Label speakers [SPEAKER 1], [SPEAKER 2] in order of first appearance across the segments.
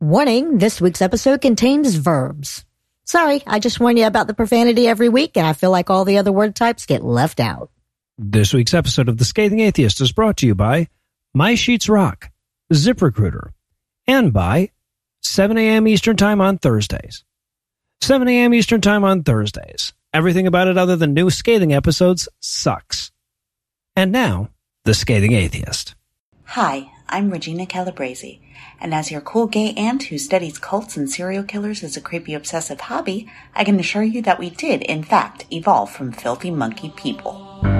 [SPEAKER 1] Warning, this week's episode contains verbs. Sorry, I just warn you about the profanity every week, and I feel like all the other word types get left out.
[SPEAKER 2] This week's episode of The Scathing Atheist is brought to you by My Sheets Rock, ZipRecruiter, and by 7 a.m. Eastern Time on Thursdays. 7 a.m. Eastern Time on Thursdays. Everything about it other than new scathing episodes sucks. And now, The Scathing Atheist.
[SPEAKER 3] Hi, I'm Regina Calabrese, and as your cool gay aunt who studies cults and serial killers as a creepy obsessive hobby, I can assure you that we did, in fact, evolve from filthy monkey people.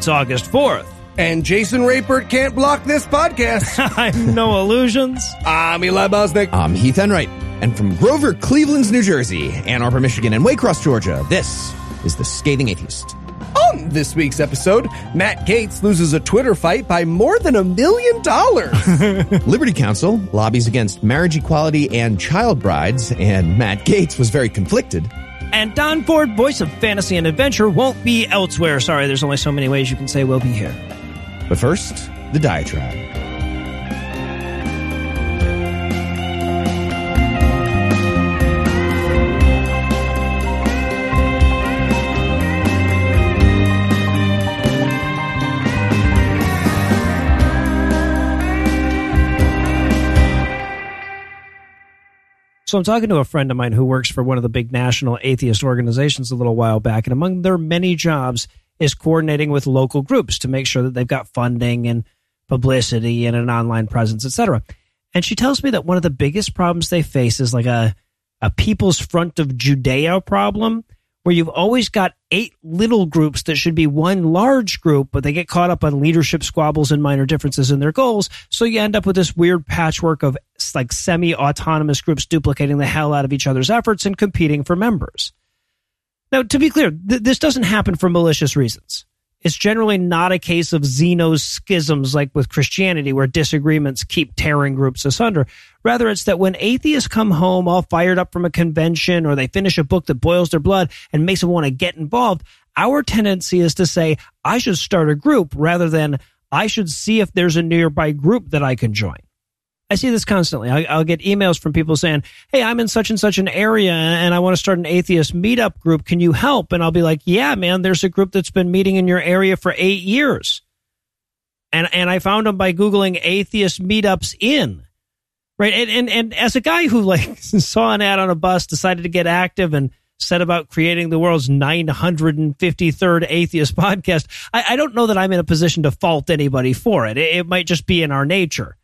[SPEAKER 4] It's
[SPEAKER 2] August 4th.
[SPEAKER 4] And Jason Rapert can't block this podcast.
[SPEAKER 2] I'm Noah Lugeons.
[SPEAKER 4] I'm Eli Bosnick.
[SPEAKER 5] I'm Heath Enright. And from Grover, Cleveland's, New Jersey, Ann Arbor, Michigan, and Waycross, Georgia, this is The Scathing Atheist.
[SPEAKER 4] On this week's episode, Matt Gaetz loses a Twitter fight by more than a million dollars.
[SPEAKER 5] Liberty Counsel lobbies against marriage equality and child brides, and Matt Gaetz was very conflicted.
[SPEAKER 2] And Don Ford, voice of fantasy and adventure, won't be elsewhere. Sorry, there's only so many ways you can say we'll be here.
[SPEAKER 5] But first, the diatribe.
[SPEAKER 2] So I'm talking to a friend of mine who works for one of the big national atheist organizations a little while back, and among their many jobs is coordinating with local groups to make sure that they've got funding and publicity and an online presence, etc. And she tells me that one of the biggest problems they face is like a a people's front of Judea problem, where you've always got eight little groups that should be one large group, but they get caught up on leadership squabbles and minor differences in their goals. So you end up with this weird patchwork of like semi autonomous groups duplicating the hell out of each other's efforts and competing for members. Now, to be clear, th- this doesn't happen for malicious reasons. It's generally not a case of Zeno's schisms like with Christianity, where disagreements keep tearing groups asunder. Rather, it's that when atheists come home all fired up from a convention or they finish a book that boils their blood and makes them want to get involved, our tendency is to say, I should start a group rather than I should see if there's a nearby group that I can join. I see this constantly. I, will get emails from people saying, Hey, I'm in such and such an area and I want to start an atheist meetup group. Can you help? And I'll be like, Yeah, man, there's a group that's been meeting in your area for eight years. And, and I found them by Googling atheist meetups in. Right. And, and, and as a guy who like saw an ad on a bus, decided to get active and set about creating the world's 953rd atheist podcast, I, I don't know that I'm in a position to fault anybody for it. It, it might just be in our nature.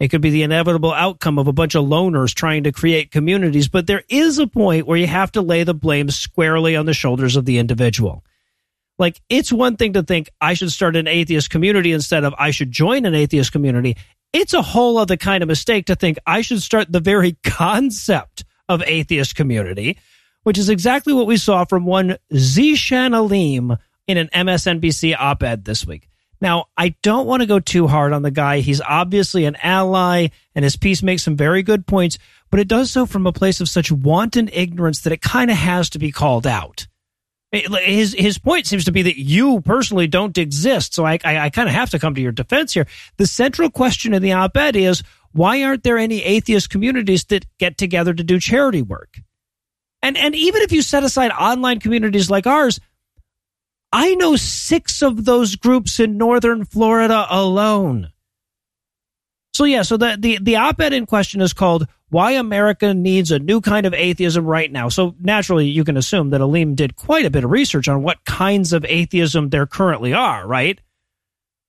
[SPEAKER 2] It could be the inevitable outcome of a bunch of loners trying to create communities, but there is a point where you have to lay the blame squarely on the shoulders of the individual. Like, it's one thing to think I should start an atheist community instead of I should join an atheist community. It's a whole other kind of mistake to think I should start the very concept of atheist community, which is exactly what we saw from one Zeeshan Aleem in an MSNBC op ed this week. Now, I don't want to go too hard on the guy. He's obviously an ally, and his piece makes some very good points, but it does so from a place of such wanton ignorance that it kind of has to be called out. His his point seems to be that you personally don't exist, so I I, I kind of have to come to your defense here. The central question in the op-ed is why aren't there any atheist communities that get together to do charity work? And and even if you set aside online communities like ours, I know six of those groups in northern Florida alone. So yeah, so the, the, the op-ed in question is called Why America Needs a New Kind of Atheism Right Now. So naturally you can assume that Aleem did quite a bit of research on what kinds of atheism there currently are, right?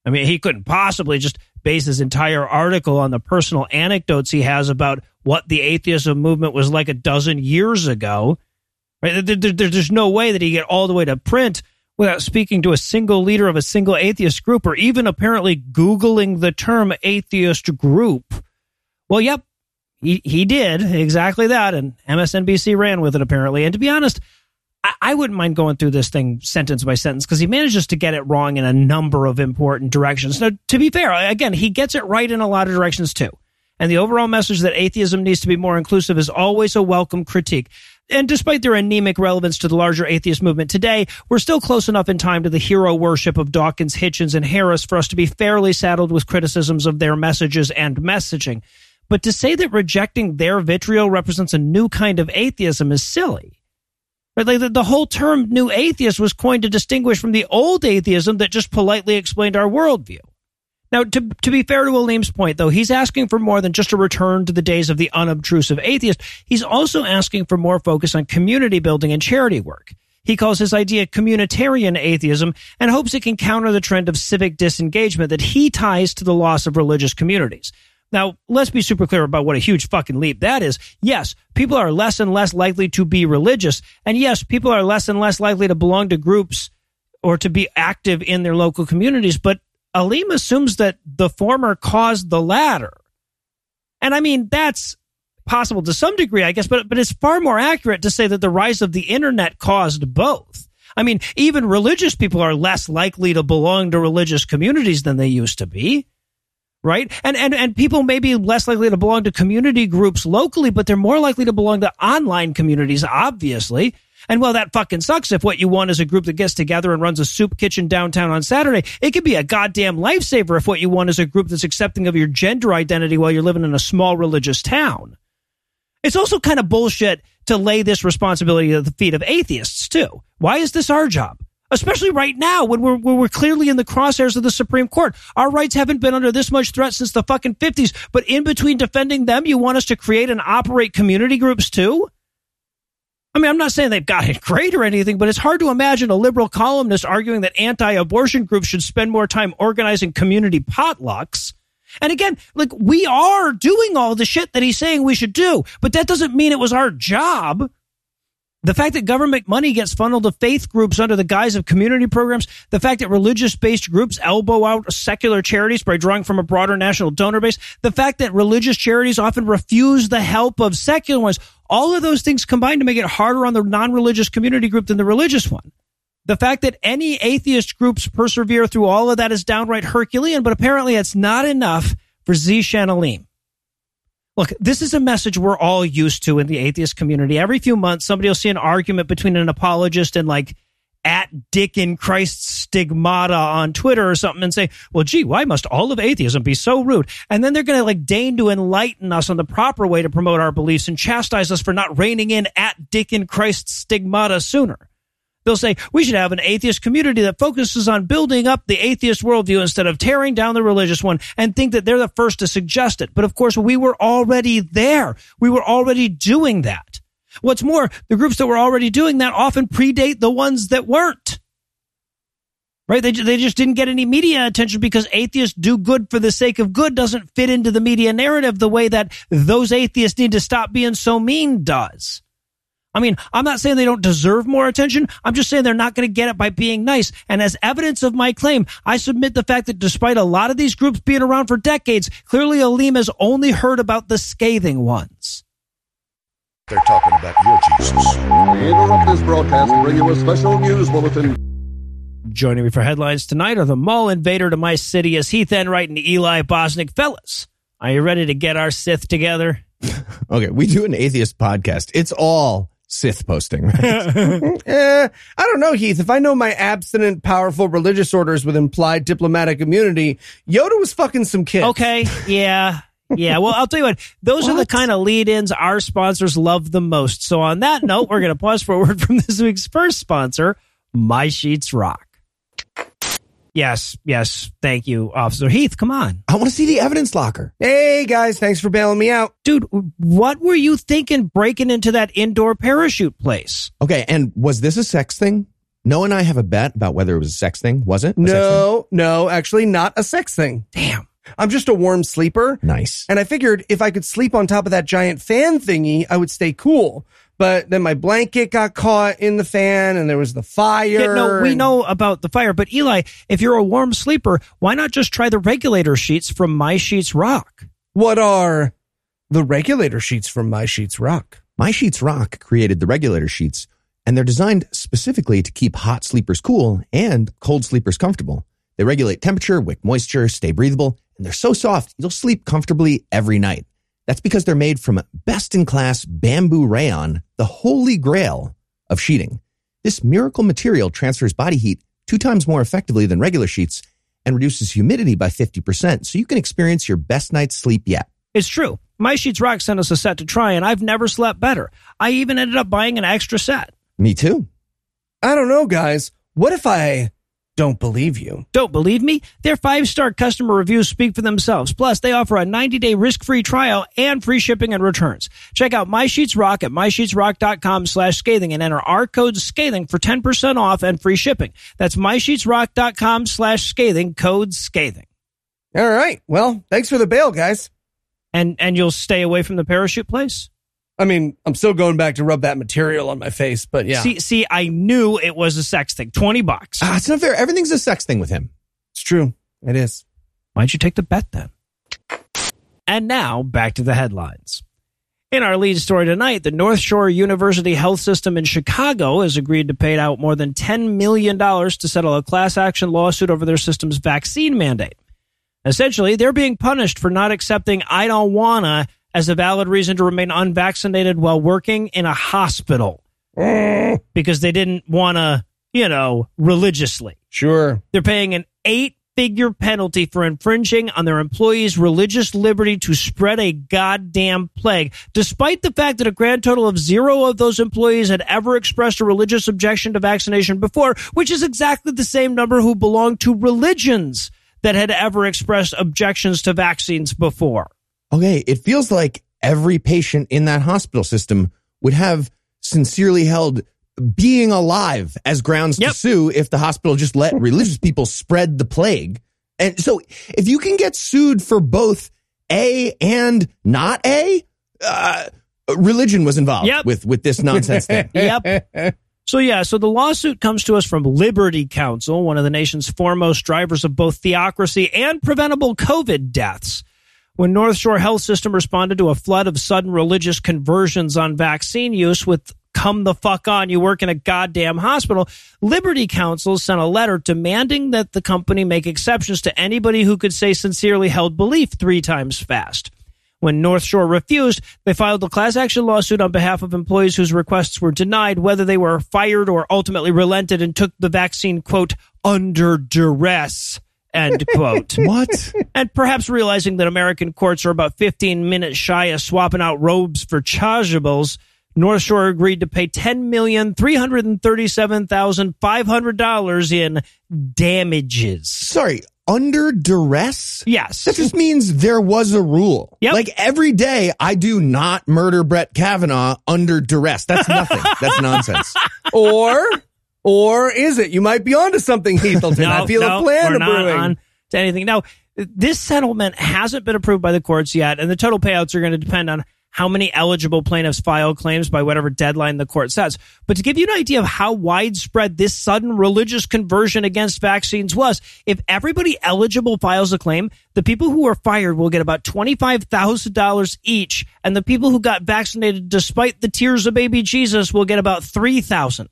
[SPEAKER 2] I mean, he couldn't possibly just base his entire article on the personal anecdotes he has about what the atheism movement was like a dozen years ago. Right? There's no way that he get all the way to print without speaking to a single leader of a single atheist group or even apparently Googling the term atheist group. Well, yep, he, he did exactly that. And MSNBC ran with it apparently. And to be honest, I, I wouldn't mind going through this thing sentence by sentence because he manages to get it wrong in a number of important directions. Now, to be fair, again, he gets it right in a lot of directions too. And the overall message that atheism needs to be more inclusive is always a welcome critique. And despite their anemic relevance to the larger atheist movement today, we're still close enough in time to the hero worship of Dawkins, Hitchens, and Harris for us to be fairly saddled with criticisms of their messages and messaging. But to say that rejecting their vitriol represents a new kind of atheism is silly. Like the, the whole term new atheist was coined to distinguish from the old atheism that just politely explained our worldview. Now, to, to be fair to Aleem's point, though, he's asking for more than just a return to the days of the unobtrusive atheist. He's also asking for more focus on community building and charity work. He calls his idea communitarian atheism and hopes it can counter the trend of civic disengagement that he ties to the loss of religious communities. Now, let's be super clear about what a huge fucking leap that is. Yes, people are less and less likely to be religious. And yes, people are less and less likely to belong to groups or to be active in their local communities. But Aleem assumes that the former caused the latter. And I mean, that's possible to some degree, I guess, but, but it's far more accurate to say that the rise of the internet caused both. I mean, even religious people are less likely to belong to religious communities than they used to be right? And, and, and people may be less likely to belong to community groups locally, but they're more likely to belong to online communities, obviously. And well, that fucking sucks if what you want is a group that gets together and runs a soup kitchen downtown on Saturday. It could be a goddamn lifesaver if what you want is a group that's accepting of your gender identity while you're living in a small religious town. It's also kind of bullshit to lay this responsibility at the feet of atheists, too. Why is this our job? especially right now when we're, when we're clearly in the crosshairs of the Supreme Court. Our rights haven't been under this much threat since the fucking 50s, but in between defending them, you want us to create and operate community groups too? I mean, I'm not saying they've got it great or anything, but it's hard to imagine a liberal columnist arguing that anti abortion groups should spend more time organizing community potlucks. And again, like we are doing all the shit that he's saying we should do, but that doesn't mean it was our job. The fact that government money gets funneled to faith groups under the guise of community programs, the fact that religious based groups elbow out secular charities by drawing from a broader national donor base, the fact that religious charities often refuse the help of secular ones, all of those things combine to make it harder on the non religious community group than the religious one. The fact that any atheist groups persevere through all of that is downright Herculean, but apparently it's not enough for Z. Aleem. Look, this is a message we're all used to in the atheist community. Every few months, somebody will see an argument between an apologist and like at Dick in Christ stigmata on Twitter or something and say, well, gee, why must all of atheism be so rude? And then they're going to like deign to enlighten us on the proper way to promote our beliefs and chastise us for not reining in at Dick in Christ stigmata sooner. They'll say we should have an atheist community that focuses on building up the atheist worldview instead of tearing down the religious one and think that they're the first to suggest it. But of course, we were already there. We were already doing that. What's more, the groups that were already doing that often predate the ones that weren't. Right? They, they just didn't get any media attention because atheists do good for the sake of good doesn't fit into the media narrative the way that those atheists need to stop being so mean does. I mean, I'm not saying they don't deserve more attention. I'm just saying they're not going to get it by being nice. And as evidence of my claim, I submit the fact that despite a lot of these groups being around for decades, clearly Aleem has only heard about the scathing ones.
[SPEAKER 6] They're talking about your Jesus.
[SPEAKER 7] We interrupt this broadcast to bring you a special news bulletin.
[SPEAKER 2] Joining me for headlines tonight are the mall invader to my city as Heath Enright and Eli Bosnick. Fellas, are you ready to get our Sith together?
[SPEAKER 5] okay, we do an atheist podcast. It's all Sith posting, right? eh,
[SPEAKER 4] I don't know, Heath. If I know my abstinent, powerful religious orders with implied diplomatic immunity, Yoda was fucking some kids.
[SPEAKER 2] Okay, yeah. Yeah, well, I'll tell you what, those what? are the kind of lead ins our sponsors love the most. So, on that note, we're going to pause for a word from this week's first sponsor, My Sheets Rock. Yes, yes. Thank you, Officer Heath. Come on.
[SPEAKER 5] I want to see the evidence locker.
[SPEAKER 4] Hey, guys. Thanks for bailing me out.
[SPEAKER 2] Dude, what were you thinking breaking into that indoor parachute place?
[SPEAKER 5] Okay. And was this a sex thing? No and I have a bet about whether it was a sex thing. Was it?
[SPEAKER 4] No, no, actually not a sex thing.
[SPEAKER 2] Damn.
[SPEAKER 4] I'm just a warm sleeper.
[SPEAKER 5] Nice.
[SPEAKER 4] And I figured if I could sleep on top of that giant fan thingy, I would stay cool but then my blanket got caught in the fan and there was the fire.
[SPEAKER 2] Yeah, no, we know about the fire, but Eli, if you're a warm sleeper, why not just try the regulator sheets from My Sheets Rock?
[SPEAKER 4] What are the regulator sheets from My Sheets Rock?
[SPEAKER 5] My Sheets Rock created the regulator sheets and they're designed specifically to keep hot sleepers cool and cold sleepers comfortable. They regulate temperature, wick moisture, stay breathable, and they're so soft you'll sleep comfortably every night. That's because they're made from best in class bamboo rayon, the holy grail of sheeting. This miracle material transfers body heat two times more effectively than regular sheets and reduces humidity by 50%, so you can experience your best night's sleep yet.
[SPEAKER 2] It's true. My Sheets Rock sent us a set to try, and I've never slept better. I even ended up buying an extra set.
[SPEAKER 5] Me too.
[SPEAKER 4] I don't know, guys. What if I don't believe you?
[SPEAKER 2] Don't believe me? Their five star customer reviews speak for themselves. Plus, they offer a 90 day risk free trial and free shipping and returns. Check out My Sheets Rock at mysheetsrock.com slash scathing and enter our code scathing for 10% off and free shipping. That's mysheetsrock.com slash scathing, code scathing.
[SPEAKER 4] All right. Well, thanks for the bail, guys.
[SPEAKER 2] And, and you'll stay away from the parachute place?
[SPEAKER 4] I mean, I'm still going back to rub that material on my face, but yeah,
[SPEAKER 2] See, see, I knew it was a sex thing. 20 bucks.
[SPEAKER 5] Ah, it's not fair. Everything's a sex thing with him.
[SPEAKER 4] it's true. It is.
[SPEAKER 2] Why'd you take the bet then? And now back to the headlines. In our lead story tonight, the North Shore University Health System in Chicago has agreed to pay out more than $10 million to settle a class action lawsuit over their system's vaccine mandate. Essentially, they're being punished for not accepting I don't wanna as a valid reason to remain unvaccinated while working in a hospital because they didn't wanna, you know, religiously.
[SPEAKER 4] Sure.
[SPEAKER 2] They're paying an eight figure penalty for infringing on their employees' religious liberty to spread a goddamn plague, despite the fact that a grand total of zero of those employees had ever expressed a religious objection to vaccination before, which is exactly the same number who belonged to religions that had ever expressed objections to vaccines before.
[SPEAKER 5] Okay, it feels like every patient in that hospital system would have sincerely held being alive as grounds
[SPEAKER 2] Yep.
[SPEAKER 5] to sue if the hospital just let religious people spread the plague. And so if you can get sued for both A and not A, uh, religion was involved
[SPEAKER 2] Yep.
[SPEAKER 5] with, with this nonsense thing.
[SPEAKER 2] Yep. So yeah, so the lawsuit comes to us from Liberty Counsel, one of the nation's foremost drivers of both theocracy and preventable COVID deaths. When North Shore Health System responded to a flood of sudden religious conversions on vaccine use with come the fuck on, you work in a goddamn hospital, Liberty Counsel sent a letter demanding that the company make exceptions to anybody who could say sincerely held belief three times fast. When North Shore refused, they filed a class action lawsuit on behalf of employees whose requests were denied, whether they were fired or ultimately relented and took the vaccine, quote, under duress, end quote.
[SPEAKER 5] What?
[SPEAKER 2] and perhaps realizing that American courts are about 15 minutes shy of swapping out robes for chargeables, North Shore agreed to pay $10,337,500 in damages.
[SPEAKER 5] Sorry, under duress?
[SPEAKER 2] Yes.
[SPEAKER 5] That just means there was a rule.
[SPEAKER 2] Yep.
[SPEAKER 5] Like every day, I do not murder Brett Kavanaugh under duress. That's nothing. That's nonsense.
[SPEAKER 4] Or, or is it? You might be onto something, Heathleton. I feel a plan
[SPEAKER 2] we're not
[SPEAKER 4] brewing.
[SPEAKER 2] on to anything. Now, this settlement hasn't been approved by the courts yet, and the total payouts are going to depend on how many eligible plaintiffs file claims by whatever deadline the court sets. But to give you an idea of how widespread this sudden religious conversion against vaccines was, if everybody eligible files a claim, the people who were fired will get about $25,000 each, and the people who got vaccinated despite the tears of baby Jesus will get about 3000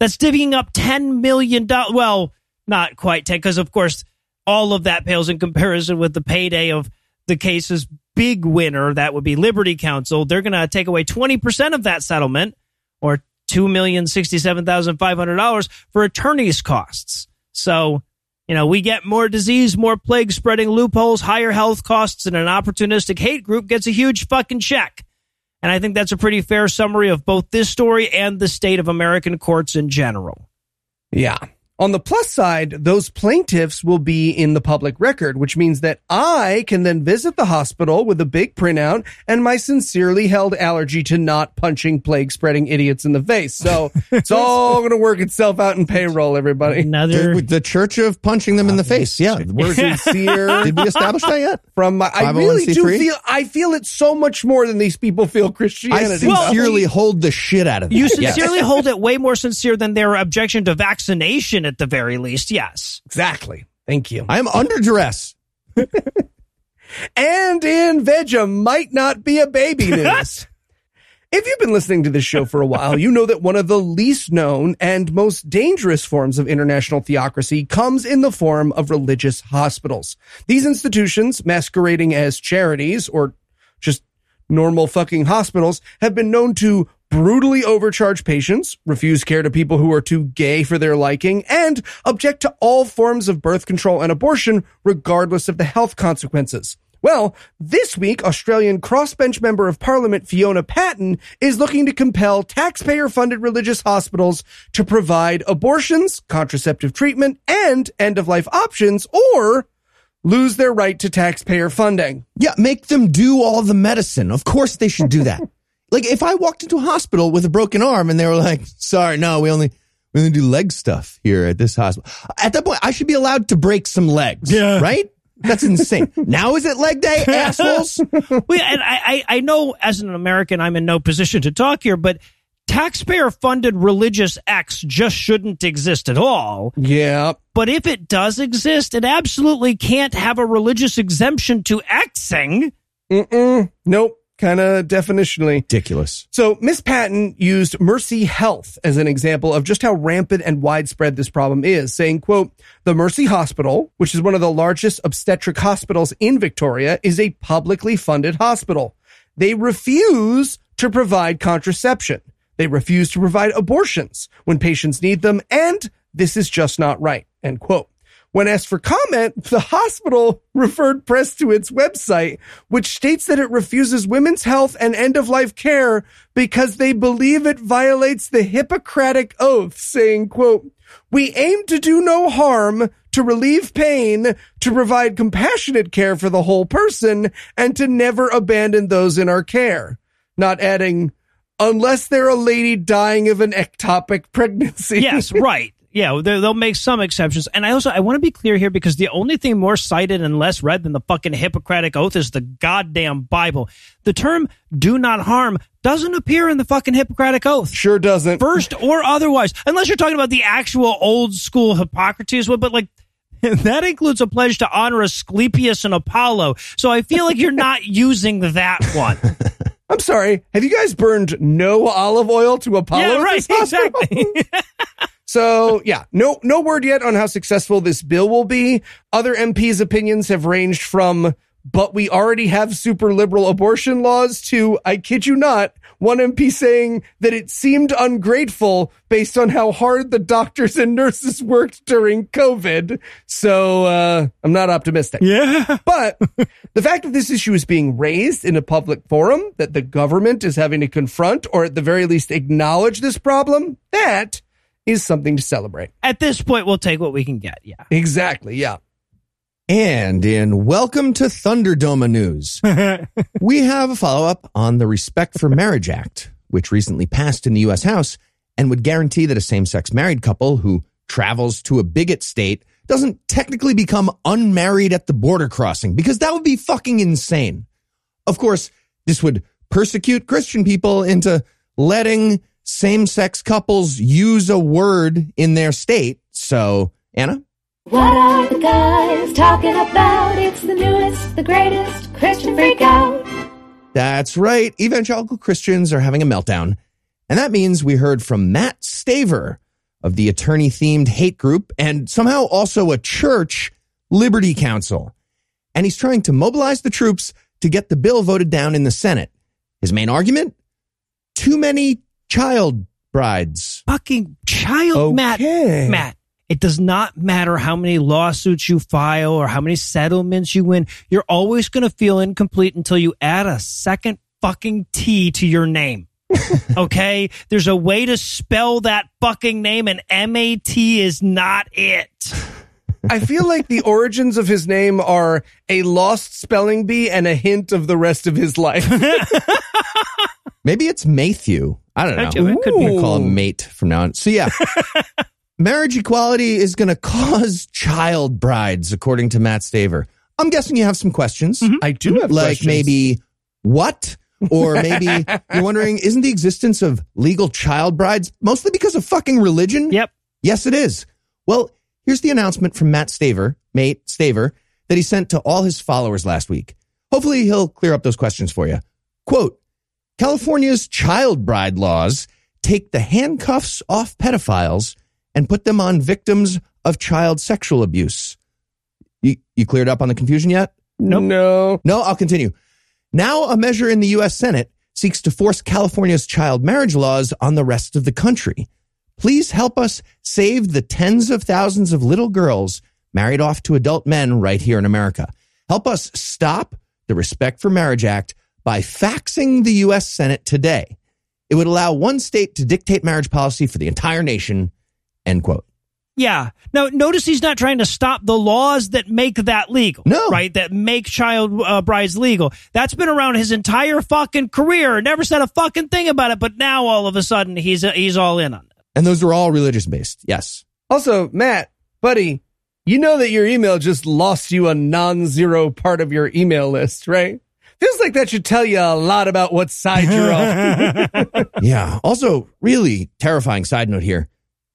[SPEAKER 2] that's divvying up $10 million. Well, not quite 10, because of course, all of that pales in comparison with the payday of the case's big winner. That would be Liberty Counsel. They're going to take away 20% of that settlement or $2,067,500 for attorney's costs. So, you know, we get more disease, more plague spreading loopholes, higher health costs, and an opportunistic hate group gets a huge fucking check. And I think that's a pretty fair summary of both this story and the state of American courts in general.
[SPEAKER 4] Yeah. On the plus side, those plaintiffs will be in the public record, which means that I can then visit the hospital with a big printout and my sincerely held allergy to not punching plague spreading idiots in the face. So it's all going to work itself out in payroll, everybody.
[SPEAKER 2] Another
[SPEAKER 5] The, the church of punching them in the face. Yeah. We're,
[SPEAKER 4] Sincere
[SPEAKER 5] did we establish that yet?
[SPEAKER 4] from my, I really do
[SPEAKER 5] oh
[SPEAKER 4] feel, I feel it so much more than these people feel Christianity.
[SPEAKER 5] I
[SPEAKER 4] Christianity.
[SPEAKER 5] sincerely hold the shit out of them.
[SPEAKER 2] You
[SPEAKER 5] Yes.
[SPEAKER 2] sincerely hold it way more sincere than their objection to vaccination at the very least. Yes.
[SPEAKER 4] Exactly. Thank you.
[SPEAKER 5] I am under duress.
[SPEAKER 4] And in Veja might not be a baby news. If you've been listening to this show for a while, you know that one of the least known and most dangerous forms of international theocracy comes in the form of religious hospitals. These institutions, masquerading as charities or just normal fucking hospitals, have been known to brutally overcharge patients, refuse care to people who are too gay for their liking, and object to all forms of birth control and abortion, regardless of the health consequences. Well, this week, Australian crossbench member of parliament Fiona Patten is looking to compel taxpayer funded religious hospitals to provide abortions, contraceptive treatment, and end of life options, or lose their right to taxpayer funding.
[SPEAKER 5] Yeah, make them do all the medicine. Of course they should do that. like if I walked into a hospital with a broken arm and they were like, sorry, no, we only we only do leg stuff here at this hospital. At that point, I should be allowed to break some legs.
[SPEAKER 2] Yeah.
[SPEAKER 5] Right? That's insane. now is it leg day, assholes?
[SPEAKER 2] well, and I, I, I know as an American, I'm in no position to talk here, but taxpayer funded religious X just shouldn't exist at all.
[SPEAKER 4] Yeah.
[SPEAKER 2] But if it does exist, it absolutely can't have a religious exemption to Xing.
[SPEAKER 4] Mm-mm. Nope. Kind of definitionally.
[SPEAKER 5] Ridiculous.
[SPEAKER 4] So Miss Patten used Mercy Health as an example of just how rampant and widespread this problem is, saying, quote, the Mercy Hospital, which is one of the largest obstetric hospitals in Victoria, is a publicly funded hospital. They refuse to provide contraception. They refuse to provide abortions when patients need them. And this is just not right. End quote. When asked for comment, the hospital referred press to its website, which states that it refuses women's health and end of life care because they believe it violates the Hippocratic Oath, saying, quote, we aim to do no harm, to relieve pain, to provide compassionate care for the whole person, and to never abandon those in our care. Not adding, unless they're a lady dying of an ectopic pregnancy.
[SPEAKER 2] Yes, right. Yeah, they- they'll make some exceptions. And I also I want to be clear here because the only thing more cited and less read than the fucking Hippocratic Oath is the goddamn Bible. The term "do not harm" doesn't appear in the fucking Hippocratic Oath.
[SPEAKER 4] Sure doesn't.
[SPEAKER 2] First or otherwise, unless you're talking about the actual old school Hippocrates one, but like that includes a pledge to honor Asclepius and Apollo. So I feel like you're not using that one.
[SPEAKER 4] I'm sorry. Have you guys burned no olive oil to Apollo?
[SPEAKER 2] yeah, right, exactly.
[SPEAKER 4] So yeah, no, no word yet on how successful this bill will be. Other MPs' opinions have ranged from, but we already have super liberal abortion laws to, I kid you not, one MP saying that it seemed ungrateful based on how hard the doctors and nurses worked during COVID. So, uh, I'm not optimistic.
[SPEAKER 2] yeah.
[SPEAKER 4] But the fact that this issue is being raised in a public forum, that the government is having to confront or at the very least acknowledge this problem, that is something to celebrate.
[SPEAKER 2] At this point, we'll take what we can get. Yeah.
[SPEAKER 4] Exactly. Yeah.
[SPEAKER 5] And in Welcome to Thunderdome News, we have a follow up on the Respect for Marriage Act, which recently passed in the U.S. House and would guarantee that a same sex married couple who travels to a bigot state doesn't technically become unmarried at the border crossing because that would be fucking insane. Of course, this would persecute Christian people into letting same sex couples use a word in their state. So, Anna?
[SPEAKER 8] What are the guys talking about? It's the newest, the greatest Christian freak out.
[SPEAKER 5] That's right. Evangelical Christians are having a meltdown. And that means we heard from Matt Staver of the attorney themed hate group and somehow also a church, Liberty Counsel. And he's trying to mobilize the troops to get the bill voted down in the Senate. His main argument? Too many child brides.
[SPEAKER 2] Fucking child, Matt.
[SPEAKER 4] Okay.
[SPEAKER 2] Matt. It does not matter how many lawsuits you file or how many settlements you win. You're always going to feel incomplete until you add a second fucking T to your name. okay? There's a way to spell that fucking name and MAT is not it.
[SPEAKER 4] I feel like the origins of his name are a lost spelling bee and a hint of the rest of his life.
[SPEAKER 5] Maybe it's Matthew. I don't know.
[SPEAKER 2] Actually, it could be.
[SPEAKER 5] gonna call him mate from now on. So yeah. Marriage equality is going to cause child brides, according to Matt Staver. I'm guessing you have some questions. Mm-hmm.
[SPEAKER 4] I do have
[SPEAKER 5] like
[SPEAKER 4] questions.
[SPEAKER 5] maybe what? Or maybe you're wondering, isn't the existence of legal child brides mostly because of fucking religion?
[SPEAKER 2] Yep.
[SPEAKER 5] Yes, it is. Well, here's the announcement from Matt Staver, mate Staver, that he sent to all his followers last week. Hopefully he'll clear up those questions for you. Quote, California's child bride laws take the handcuffs off pedophiles and put them on victims of child sexual abuse. You, you cleared up on the confusion yet?
[SPEAKER 4] No.
[SPEAKER 5] No, I'll continue. Now, a measure in the U.S. Senate seeks to force California's child marriage laws on the rest of the country. Please help us save the tens of thousands of little girls married off to adult men right here in America. Help us stop the Respect for Marriage Act by faxing the U.S. Senate today. It would allow one state to dictate marriage policy for the entire nation. End quote.
[SPEAKER 2] Yeah. Now, notice he's not trying to stop the laws that make that legal.
[SPEAKER 5] No.
[SPEAKER 2] Right? That make child uh, brides legal. That's been around his entire fucking career. Never said a fucking thing about it. But now all of a sudden he's uh, he's all in on it.
[SPEAKER 5] And those are all religious based. Yes.
[SPEAKER 4] Also, Matt, buddy, you know that your email just lost you a non-zero part of your email list, right? Feels like that should tell you a lot about what side you're on.
[SPEAKER 5] Yeah. Also, really terrifying side note here.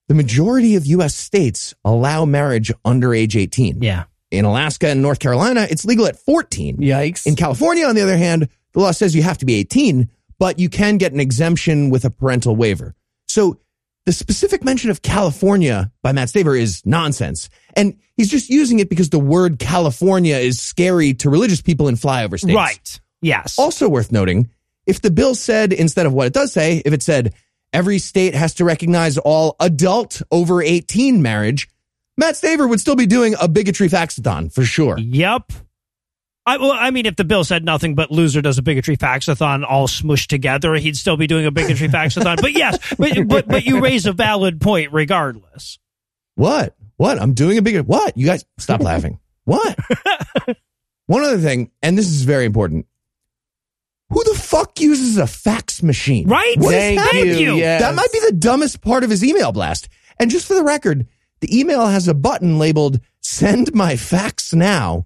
[SPEAKER 5] The majority of U.S. states allow marriage under age 18.
[SPEAKER 2] Yeah.
[SPEAKER 5] In Alaska and North Carolina, it's legal at 14.
[SPEAKER 4] Yikes.
[SPEAKER 5] In California, on the other hand, the law says you have to be 18, but you can get an exemption with a parental waiver. So the specific mention of California by Matt Staver is nonsense. And he's just using it because the word California is scary to religious people in flyover states.
[SPEAKER 2] Right. Yes.
[SPEAKER 5] Also worth noting, if the bill said, instead of what it does say, if it said, every state has to recognize all adult over 18 marriage, Matt Staver would still be doing a bigotry faxathon for sure.
[SPEAKER 2] Yep. I, well, I mean, if the bill said nothing but loser does a bigotry faxathon all smushed together, he'd still be doing a bigotry faxathon. But yes, but, but but you raise a valid point regardless.
[SPEAKER 5] What? What? I'm doing a big what? You guys stop laughing. What? One other thing, and this is very important. Who the fuck uses a fax machine?
[SPEAKER 2] Right?
[SPEAKER 5] What is
[SPEAKER 4] Thank
[SPEAKER 5] happening?
[SPEAKER 4] you. Yes.
[SPEAKER 5] That might be the dumbest part of his email blast. And just for the record, the email has a button labeled send my fax now,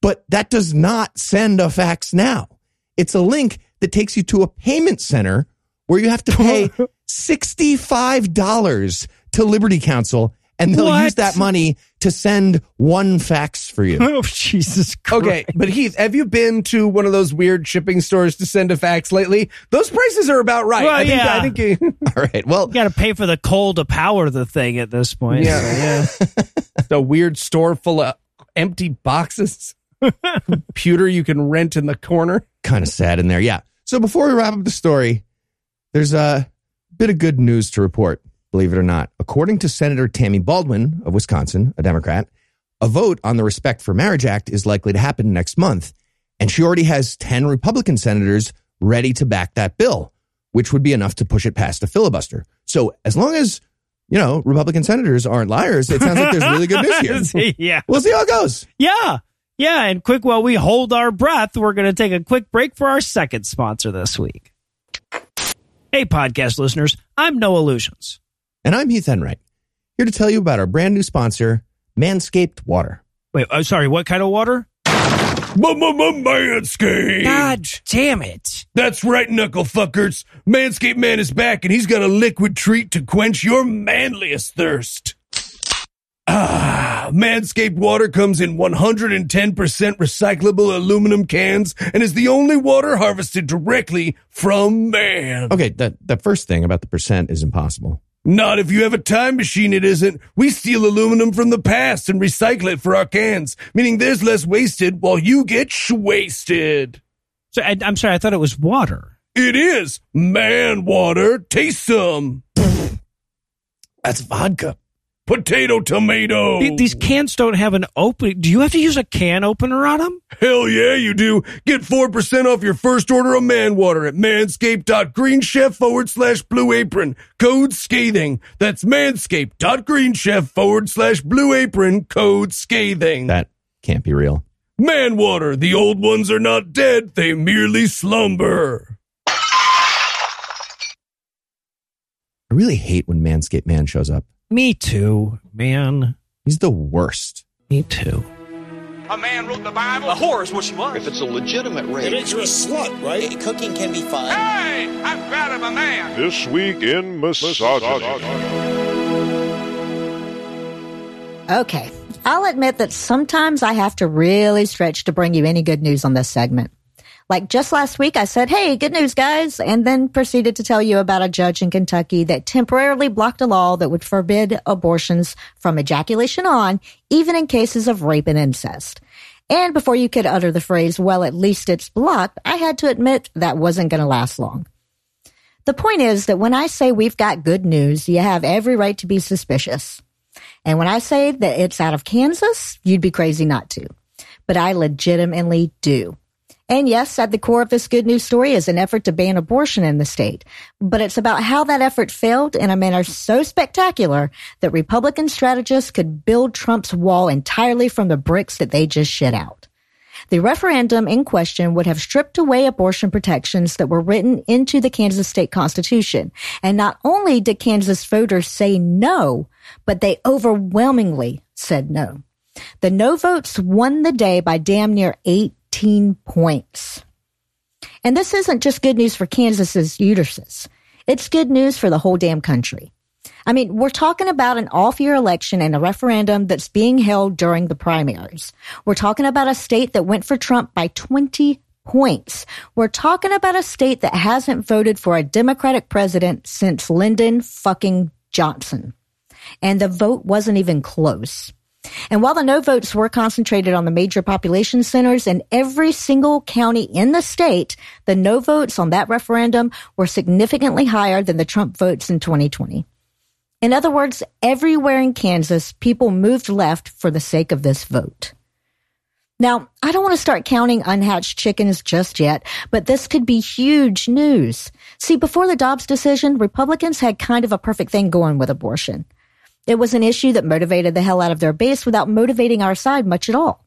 [SPEAKER 5] but that does not send a fax now. It's a link that takes you to a payment center where you have to pay $65 to Liberty Counsel and they'll
[SPEAKER 2] What?
[SPEAKER 5] use that money to send one fax for you.
[SPEAKER 2] Oh Jesus! Christ.
[SPEAKER 4] Okay, but Heath, have you been to one of those weird shipping stores to send a fax lately? Those prices are about right.
[SPEAKER 2] Well,
[SPEAKER 4] I think,
[SPEAKER 2] yeah.
[SPEAKER 4] I think you,
[SPEAKER 5] All right. Well,
[SPEAKER 2] You got to pay for the coal to power the thing at this point.
[SPEAKER 4] Yeah.
[SPEAKER 2] So, yeah.
[SPEAKER 4] the weird store full of empty boxes, computer you can rent in the corner.
[SPEAKER 5] kind of sad in there. Yeah. So before we wrap up the story, there's a bit of good news to report, believe it or not. According to Senator Tammy Baldwin of Wisconsin, a Democrat, a vote on the Respect for Marriage Act is likely to happen next month. And she already has 10 Republican senators ready to back that bill, which would be enough to push it past a filibuster. So as long as, you know, Republican senators aren't liars, it sounds like there's really good news here.
[SPEAKER 2] yeah.
[SPEAKER 5] We'll see how it goes.
[SPEAKER 2] Yeah. Yeah. And quick, while we hold our breath, we're going to take a quick break for our second sponsor this week. Hey, podcast listeners, I'm Noah Lugeons.
[SPEAKER 5] And I'm Heath Enright, here to tell you about our brand new sponsor, Manscaped Water.
[SPEAKER 2] Wait, I'm sorry, what kind of water?
[SPEAKER 4] Manscaped.
[SPEAKER 2] God damn it.
[SPEAKER 4] That's right, knuckle fuckers. Manscaped Man is back and he's got a liquid treat to quench your manliest thirst. Ah, Manscaped water comes in 110% recyclable aluminum cans and is the only water harvested directly from man.
[SPEAKER 5] Okay, that, that first thing about the percent is impossible.
[SPEAKER 4] Not if you have a time machine, it isn't. We steal aluminum from the past and recycle it for our cans, meaning there's less wasted while you get wasted.
[SPEAKER 2] So, I, I'm sorry, I thought it was water.
[SPEAKER 4] It is man water. Taste some.
[SPEAKER 5] That's vodka.
[SPEAKER 4] Potato tomato.
[SPEAKER 2] These cans don't have an opening. Do you have to use a can opener on them?
[SPEAKER 4] Hell yeah, you do. Get 4% off your first order of man water at manscaped.greenchef forward slash blue apron. Code scathing. That's manscaped.greenchef forward slash blue apron. Code scathing.
[SPEAKER 5] That can't be real.
[SPEAKER 4] Man water. The old ones are not dead. They merely slumber.
[SPEAKER 5] I really hate when Manscaped Man shows up.
[SPEAKER 2] Me too, man.
[SPEAKER 5] He's the worst.
[SPEAKER 2] Me too.
[SPEAKER 9] A man wrote the Bible. A whore is what she was.
[SPEAKER 6] If it's a legitimate rape,
[SPEAKER 10] You're a slut, right? Cooking can be fun.
[SPEAKER 9] Hey, I'm proud of a man.
[SPEAKER 7] This week in misogyny.
[SPEAKER 1] Okay. I'll admit that sometimes I have to really stretch to bring you any good news on this segment. Like just last week, I said, Hey, good news, guys, and then proceeded to tell you about a judge in Kentucky that temporarily blocked a law that would forbid abortions from ejaculation on, even in cases of rape and incest. And before you could utter the phrase, well, at least it's blocked, I had to admit that wasn't going to last long. The point is that when I say we've got good news, you have every right to be suspicious. And when I say that it's out of Kansas, you'd be crazy not to. But I legitimately do. And yes, at the core of this good news story is an effort to ban abortion in the state. But it's about how that effort failed in a manner so spectacular that Republican strategists could build Trump's wall entirely from the bricks that they just shit out. The referendum in question would have stripped away abortion protections that were written into the Kansas state constitution. And not only did Kansas voters say no, but they overwhelmingly said no. The no votes won the day by damn near 18 points. And this isn't just good news for Kansas's uteruses. It's good news for the whole damn country. I mean, we're talking about an off year election and a referendum that's being held during the primaries. We're talking about a state that went for Trump by 20 points. We're talking about a state that hasn't voted for a Democratic president since Lyndon fucking Johnson. And the vote wasn't even close. And while the no votes were concentrated on the major population centers in every single county in the state, the no votes on that referendum were significantly higher than the Trump votes in 2020. In other words, everywhere in Kansas, people moved left for the sake of this vote. Now, I don't want to start counting unhatched chickens just yet, but this could be huge news. See, before the Dobbs decision, Republicans had kind of a perfect thing going with abortion. It was an issue that motivated the hell out of their base without motivating our side much at all.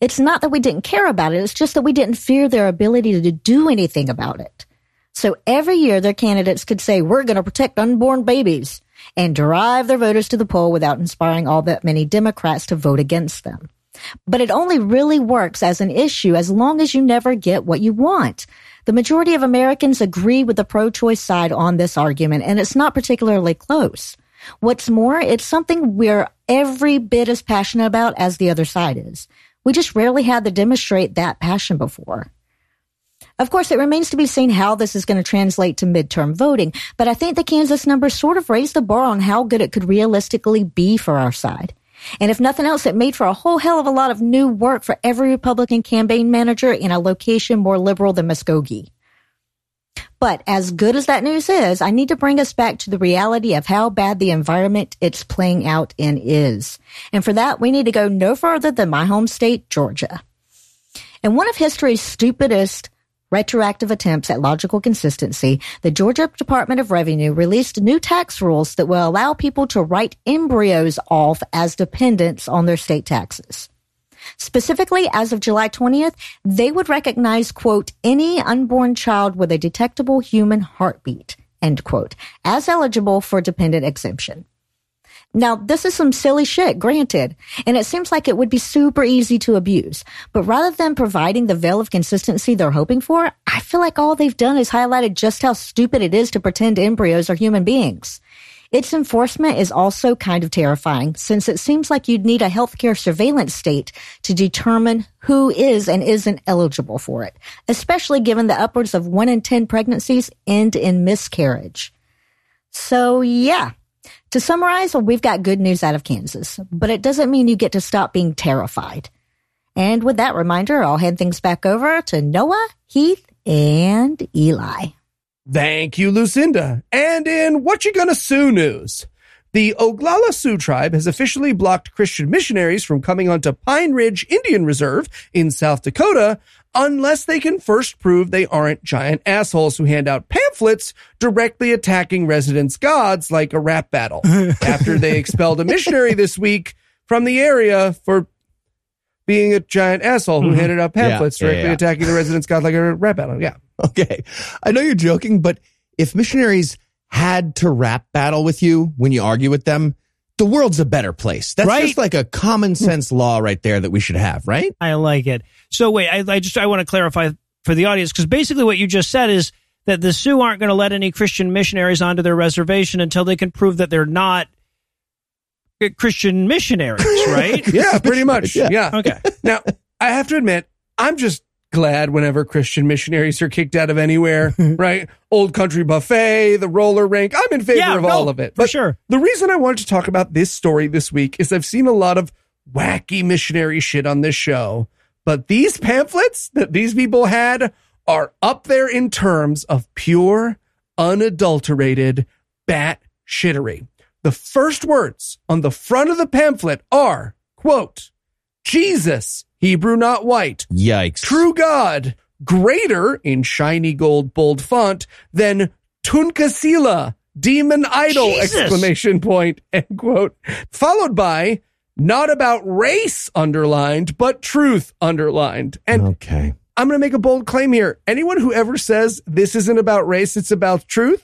[SPEAKER 1] It's not that we didn't care about it, it's just that we didn't fear their ability to do anything about it. So every year their candidates could say, we're going to protect unborn babies and drive their voters to the poll without inspiring all that many Democrats to vote against them. But it only really works as an issue as long as you never get what you want. The majority of Americans agree with the pro-choice side on this argument, and it's not particularly close. What's more, it's something we're every bit as passionate about as the other side is. We just rarely had to demonstrate that passion before. Of course, it remains to be seen how this is going to translate to midterm voting, but I think the Kansas numbers sort of raised the bar on how good it could realistically be for our side. And if nothing else, it made for a whole hell of a lot of new work for every Republican campaign manager in a location more liberal than Muskogee. But as good as that news is, I need to bring us back to the reality of how bad the environment it's playing out in is. And for that, we need to go no further than my home state, Georgia. In one of history's stupidest retroactive attempts at logical consistency, the Georgia Department of Revenue released new tax rules that will allow people to write embryos off as dependents on their state taxes. Specifically, as of July 20th, they would recognize, quote, any unborn child with a detectable human heartbeat, end quote, as eligible for dependent exemption. Now, this is some silly shit, granted, and it seems like it would be super easy to abuse. But rather than providing the veil of consistency they're hoping for, I feel like all they've done is highlighted just how stupid it is to pretend embryos are human beings. Its enforcement is also kind of terrifying since it seems like you'd need a healthcare surveillance state to determine who is and isn't eligible for it, especially given the upwards of one in 10 pregnancies end in miscarriage. So yeah, to summarize, we've got good news out of Kansas, but it doesn't mean you get to stop being terrified. And with that reminder, I'll hand things back over to Noah, Heath, and Eli.
[SPEAKER 4] Thank you, Lucinda. And in What You Gonna Sue news, the Oglala Sioux tribe has officially blocked Christian missionaries from coming onto Pine Ridge Indian Reserve in South Dakota unless they can first prove they aren't giant assholes who hand out pamphlets directly attacking residents' gods like a rap battle. After they expelled a missionary this week from the area for being a giant asshole who
[SPEAKER 5] Mhm.
[SPEAKER 4] handed out pamphlets
[SPEAKER 5] Yeah, yeah,
[SPEAKER 4] directly
[SPEAKER 5] yeah.
[SPEAKER 4] attacking the residents' god like a rap battle. Yeah.
[SPEAKER 5] Okay. I know you're joking, but if missionaries had to rap battle with you when you argue with them, the world's a better place. That's
[SPEAKER 2] Right.
[SPEAKER 5] just like a common sense law right there that we should have, right?
[SPEAKER 2] I like it. So wait, I, I just I want to clarify for the audience because basically what you just said is that the Sioux aren't going to let any Christian missionaries onto their reservation until they can prove that they're not Christian missionaries, right?
[SPEAKER 4] Yeah, pretty much.
[SPEAKER 5] Yeah.
[SPEAKER 4] Yeah.
[SPEAKER 2] Okay.
[SPEAKER 4] Now, I have to admit, I'm just glad whenever Christian missionaries are kicked out of anywhere, right? Old Country Buffet, the roller rink. I'm in favor
[SPEAKER 2] Yeah,
[SPEAKER 4] of
[SPEAKER 2] no,
[SPEAKER 4] all of it.
[SPEAKER 2] for
[SPEAKER 4] But
[SPEAKER 2] sure.
[SPEAKER 4] the reason I wanted to talk about this story this week is I've seen a lot of wacky missionary shit on this show, but these pamphlets that these people had are up there in terms of pure, unadulterated bat shittery. The first words on the front of the pamphlet are, quote, Jesus, Hebrew not white,
[SPEAKER 5] Yikes.
[SPEAKER 4] true God, greater in shiny gold bold font than Tunkasila, demon idol,
[SPEAKER 2] Jesus.
[SPEAKER 4] exclamation point, end quote, followed by not about race underlined, but truth underlined. And
[SPEAKER 5] Okay.
[SPEAKER 4] I'm going to make a bold claim here. Anyone who ever says this isn't about race, it's about truth,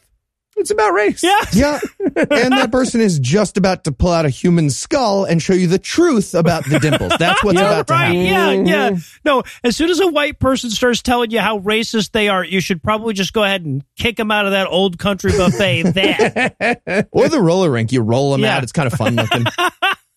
[SPEAKER 4] it's about race.
[SPEAKER 2] Yeah.
[SPEAKER 5] Yeah. and that person is just about to pull out a human skull and show you the truth about the dimples. That's what's about to happen.
[SPEAKER 2] Yeah, yeah. No, as soon as a white person starts telling you how racist they are, you should probably just go ahead and kick them out of that old country buffet. Then,
[SPEAKER 5] Or the roller rink. You roll them
[SPEAKER 2] Yeah.
[SPEAKER 5] out. It's kind of fun looking.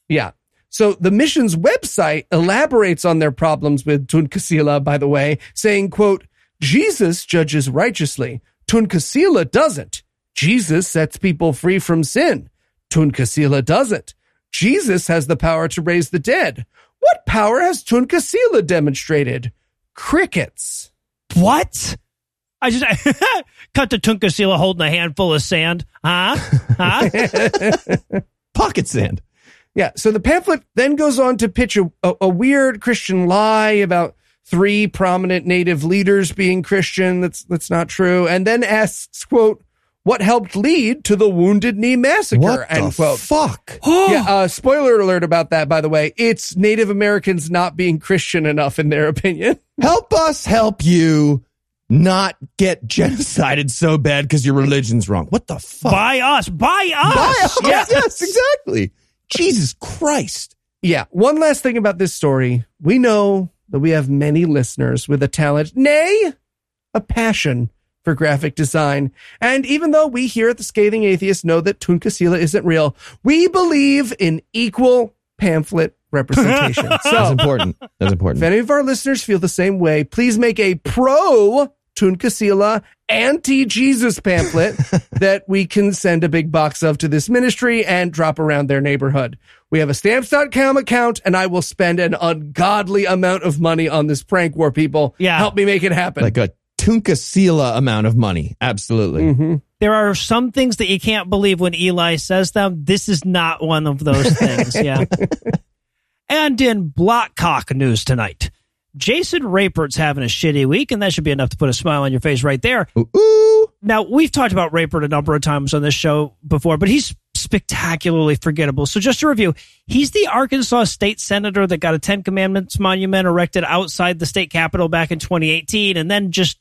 [SPEAKER 4] Yeah. So the mission's website elaborates on their problems with Tunkasila, by the way, saying, quote, Jesus judges righteously. Tunkasila doesn't. Jesus sets people free from sin. Tunkasila doesn't. Jesus has the power to raise the dead. What power has Tunkasila demonstrated? Crickets.
[SPEAKER 2] what? I just cut to Tunkasila holding a handful of sand. Huh? Huh?
[SPEAKER 5] Pocket sand.
[SPEAKER 4] Yeah. So the pamphlet then goes on to pitch a, a, a weird Christian lie about three prominent native leaders being Christian. That's that's not true. And then asks, quote, what helped lead to the Wounded Knee Massacre?
[SPEAKER 5] What
[SPEAKER 4] end
[SPEAKER 5] the
[SPEAKER 4] quote.
[SPEAKER 5] fuck?
[SPEAKER 4] yeah, uh, spoiler alert about that, by the way. It's Native Americans not being Christian enough, in their opinion.
[SPEAKER 5] Help us help you not get genocided so bad because your religion's wrong. What the fuck?
[SPEAKER 2] By us. By us.
[SPEAKER 5] By us.
[SPEAKER 2] Yeah.
[SPEAKER 5] Yes, exactly. Jesus Christ.
[SPEAKER 4] Yeah. One last thing about this story. We know that we have many listeners with a talent, nay, a passion for graphic design. And even though we here at the Scathing Atheist know that Tunkasila isn't real, we believe in equal pamphlet representation.
[SPEAKER 5] That's important. That's important.
[SPEAKER 4] if any of our listeners feel the same way, please make a pro Tunkasila anti Jesus pamphlet that we can send a big box of to this ministry and drop around their neighborhood. We have a stamps.com account and I will spend an ungodly amount of money on this prank war people.
[SPEAKER 2] Yeah.
[SPEAKER 4] Help me make it happen.
[SPEAKER 5] Like a Tunkasila amount of money. Absolutely.
[SPEAKER 4] Mhm.
[SPEAKER 2] There are some things that you can't believe when Eli says them. This is not one of those things. Yeah. and in Blockcock news tonight, Jason Rapert's having a shitty week, and that should be enough to put a smile on your face right there.
[SPEAKER 5] Ooh, ooh.
[SPEAKER 2] Now, we've talked about Rapert a number of times on this show before, but he's spectacularly forgettable. So just to review, he's the Arkansas state senator that got a Ten Commandments monument erected outside the state capitol back in 2018 and then just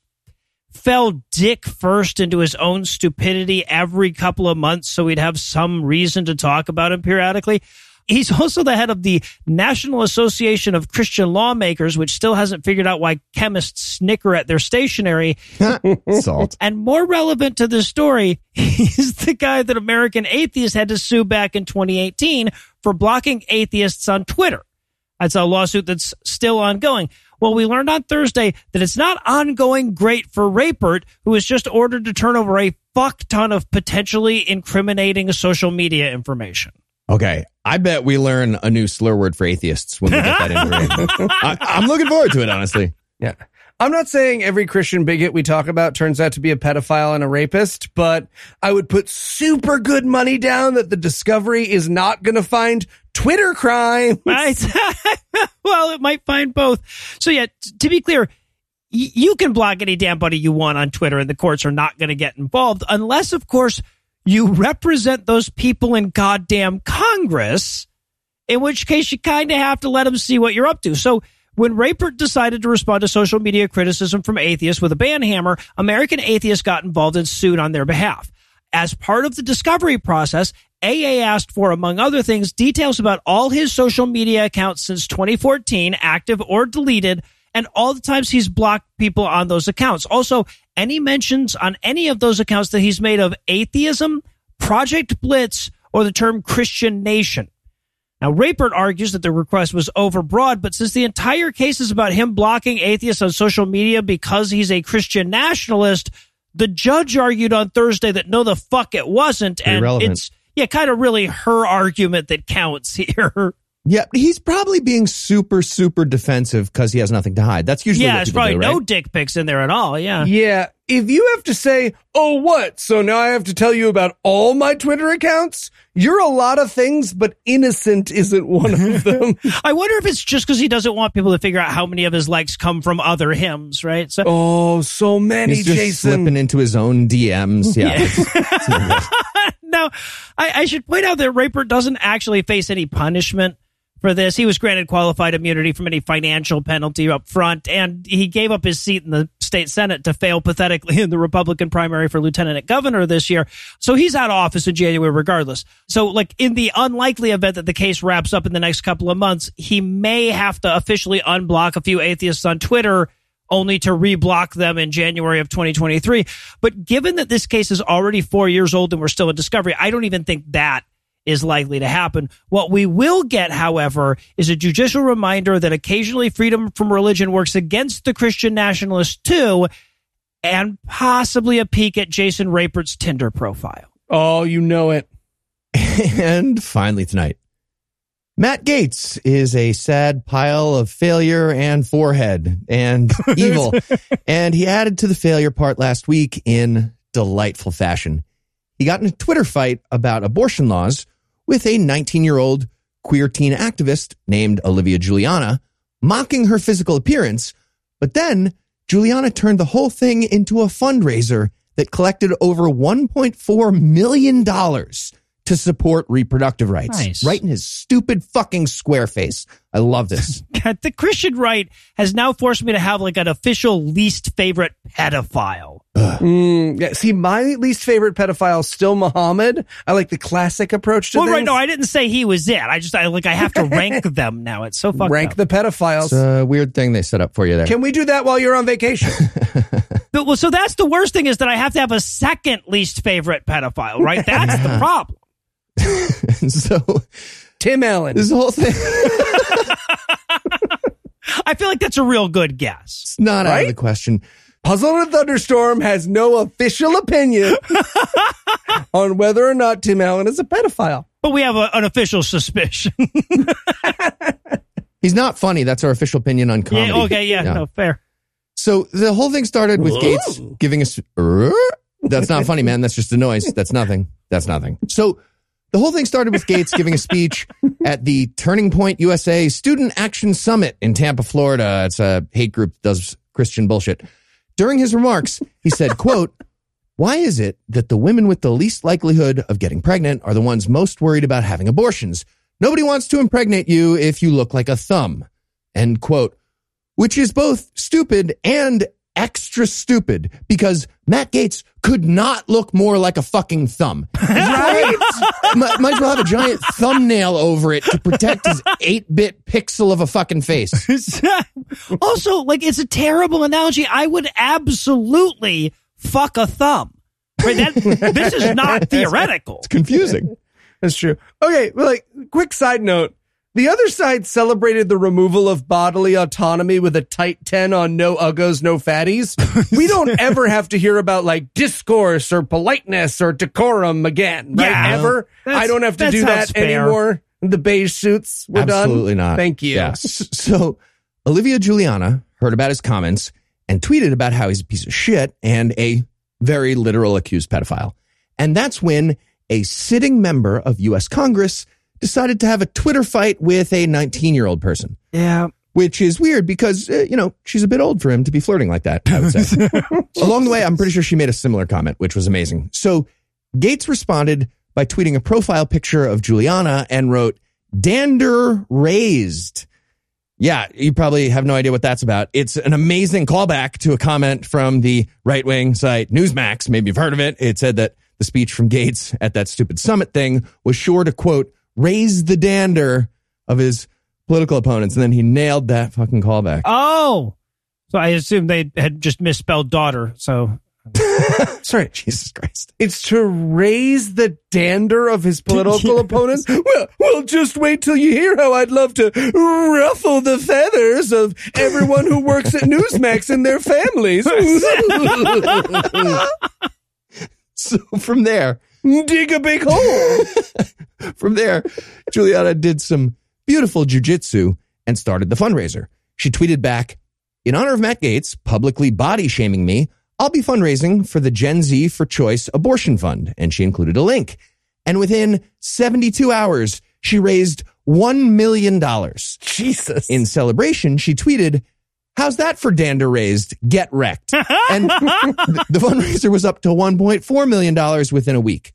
[SPEAKER 2] fell dick first into his own stupidity every couple of months so he'd have some reason to talk about him periodically. He's also the head of the National Association of Christian Lawmakers, which still hasn't figured out why chemists snicker at their stationery.
[SPEAKER 5] Salt.
[SPEAKER 2] And more relevant to this story, he's the guy that American Atheists had to sue back in 2018 for blocking atheists on Twitter. That's a lawsuit that's still ongoing. Well, we learned on Thursday that it's not ongoing great for Rapert, who was just ordered to turn over a fuck ton of potentially incriminating social media information.
[SPEAKER 5] Okay. I bet we learn a new slur word for atheists when we get that in. I, I'm looking forward to it, honestly.
[SPEAKER 4] Yeah. I'm not saying every Christian bigot we talk about turns out to be a pedophile and a rapist, but I would put super good money down that the discovery is not going to find Twitter crime.
[SPEAKER 2] Well, it might find both. So yeah, t- to be clear, y- you can block any damn buddy you want on Twitter and the courts are not going to get involved unless, of course, you represent those people in goddamn Congress, in which case you kind of have to let them see what you're up to. So when Rapert decided to respond to social media criticism from atheists with a banhammer, American Atheists got involved and sued on their behalf. As part of the discovery process, AA asked for, among other things, details about all his social media accounts since 2014, active or deleted, and all the times he's blocked people on those accounts. Also, any mentions on any of those accounts that he's made of atheism, Project Blitz, or the term Christian nation. Now, Rapert argues that the request was overbroad, but since the entire case is about him blocking atheists on social media because he's a Christian nationalist, the judge argued on Thursday that no, the fuck it wasn't. And
[SPEAKER 5] relevant.
[SPEAKER 2] it's, yeah, kind of really her argument that counts here.
[SPEAKER 5] Yeah, he's probably being super, super defensive because he has nothing to hide. That's usually
[SPEAKER 2] yeah,
[SPEAKER 5] what
[SPEAKER 2] there's
[SPEAKER 5] people
[SPEAKER 2] probably
[SPEAKER 5] do, right?
[SPEAKER 2] no dick pics in there at all. Yeah.
[SPEAKER 4] Yeah. If you have to say, oh, what? So now I have to tell you about all my Twitter accounts? You're a lot of things, but innocent isn't one of them.
[SPEAKER 2] I wonder if it's just because he doesn't want people to figure out how many of his likes come from other hymns, right? So,
[SPEAKER 4] oh, so many,
[SPEAKER 5] He's just
[SPEAKER 4] Jason.
[SPEAKER 5] slipping into his own DMs. Yeah. it's-
[SPEAKER 2] now, I, I should point out that Rapert doesn't actually face any punishment for this. He was granted qualified immunity from any financial penalty up front, and he gave up his seat in the state senate to fail pathetically in the Republican primary for lieutenant governor this year. So he's out of office in January regardless. So, like, in the unlikely event that the case wraps up in the next couple of months, he may have to officially unblock a few atheists on Twitter only to reblock them in January of 2023. But given that this case is already four years old and we're still in discovery, I don't even think that is likely to happen. What we will get, however, is a judicial reminder that occasionally freedom from religion works against the Christian nationalists too, and possibly a peek at Jason Rapert's Tinder profile.
[SPEAKER 4] Oh, you know it.
[SPEAKER 5] and finally tonight, Matt Gaetz is a sad pile of failure and forehead and evil. and he added to the failure part last week in delightful fashion. He got in a Twitter fight about abortion laws with a 19 year old queer teen activist named Olivia Julianna, mocking her physical appearance. But then Julianna turned the whole thing into a fundraiser that collected over $1.4 million to support reproductive rights.
[SPEAKER 2] Nice.
[SPEAKER 5] Right in his stupid fucking square face. I love this.
[SPEAKER 2] God, the Christian right has now forced me to have like an official least favorite pedophile.
[SPEAKER 4] Mm, yeah, see, my least favorite pedophile is still Muhammad. I like the classic approach to
[SPEAKER 2] Well, right, no, I didn't say he was it. I just, I like, I have to rank them now. It's so fucked
[SPEAKER 4] Rank
[SPEAKER 2] up.
[SPEAKER 4] the pedophiles.
[SPEAKER 5] It's a weird thing they set up for you there.
[SPEAKER 4] Can we do that while you're on vacation?
[SPEAKER 2] But, well, so that's the worst thing is that I have to have a second least favorite pedophile, right? That's the problem.
[SPEAKER 5] so
[SPEAKER 4] Tim Allen.
[SPEAKER 5] this whole thing
[SPEAKER 2] I feel like that's a real good guess.
[SPEAKER 5] it's not out of the question.
[SPEAKER 4] Puzzle and Thunderstorm has no official opinion on whether or not Tim Allen is a pedophile.
[SPEAKER 2] But we have a, an official suspicion.
[SPEAKER 5] He's not funny. That's our official opinion on comedy.
[SPEAKER 2] yeah, okay, yeah, no, fair.
[SPEAKER 5] So the whole thing started with Gaetz giving us. That's not funny, man. That's just a noise. That's nothing. That's nothing. So the whole thing started with Gaetz giving a speech at the Turning Point USA Student Action Summit in Tampa, Florida. It's a hate group that does Christian bullshit. During his remarks, he said, quote, why is it that the women with the least likelihood of getting pregnant are the ones most worried about having abortions? Nobody wants to impregnate you if you look like a thumb. End quote. Which is both stupid and extra stupid because Matt Gaetz could not look more like a fucking thumb. Right? might, might as well have a giant thumbnail over it to protect his 8 bit pixel of a fucking face.
[SPEAKER 2] also, like, it's a terrible analogy. I would absolutely fuck a thumb. Right? That, this is not theoretical.
[SPEAKER 5] It's confusing.
[SPEAKER 4] That's true. Okay, well, like quick side note. The other side celebrated the removal of bodily autonomy with a tight 10 on no uggos, no fatties. we don't ever have to hear about like discourse or politeness or decorum again, right?
[SPEAKER 2] Yeah.
[SPEAKER 4] ever. I don't have to
[SPEAKER 2] that
[SPEAKER 4] do that
[SPEAKER 2] fair.
[SPEAKER 4] anymore. The beige suits, we're done.
[SPEAKER 5] Absolutely not.
[SPEAKER 4] Thank you.
[SPEAKER 5] Yeah. So Olivia Julianna heard about his comments and tweeted about how he's a piece of shit and a very literal accused pedophile. And that's when a sitting member of U.S. Congress decided to have a Twitter fight with a 19 year old person,
[SPEAKER 2] Yeah.
[SPEAKER 5] which is weird because, uh, you know, she's a bit old for him to be flirting like that, I would say. Along the way, I'm pretty sure she made a similar comment, which was amazing. So Gaetz responded by tweeting a profile picture of Julianna and wrote, Dander raised. Yeah, you probably have no idea what that's about. It's an amazing callback to a comment from the right wing site Newsmax. Maybe you've heard of it. It said that the speech from Gaetz at that stupid summit thing was sure to quote, raise the dander of his political opponents. And then he nailed that fucking callback.
[SPEAKER 2] Oh. So I assume they had just misspelled daughter. So
[SPEAKER 4] Sorry.
[SPEAKER 5] Jesus Christ.
[SPEAKER 4] It's to raise the dander of his political opponents. Well, well, just wait till you hear how I'd love to ruffle the feathers of everyone who works at Newsmax and their families.
[SPEAKER 5] So from there,
[SPEAKER 4] Dig a big hole.
[SPEAKER 5] from there, Julianna did some beautiful jujitsu and started the fundraiser. She tweeted back, in honor of Matt Gaetz publicly body shaming me, I'll be fundraising for the Gen Z for Choice Abortion Fund. And she included a link. And within 72 hours, she raised $1 million.
[SPEAKER 4] Jesus.
[SPEAKER 5] In celebration, she tweeted, How's that for dander raised? Get wrecked. and the, the fundraiser was up to $1.4 million within a week.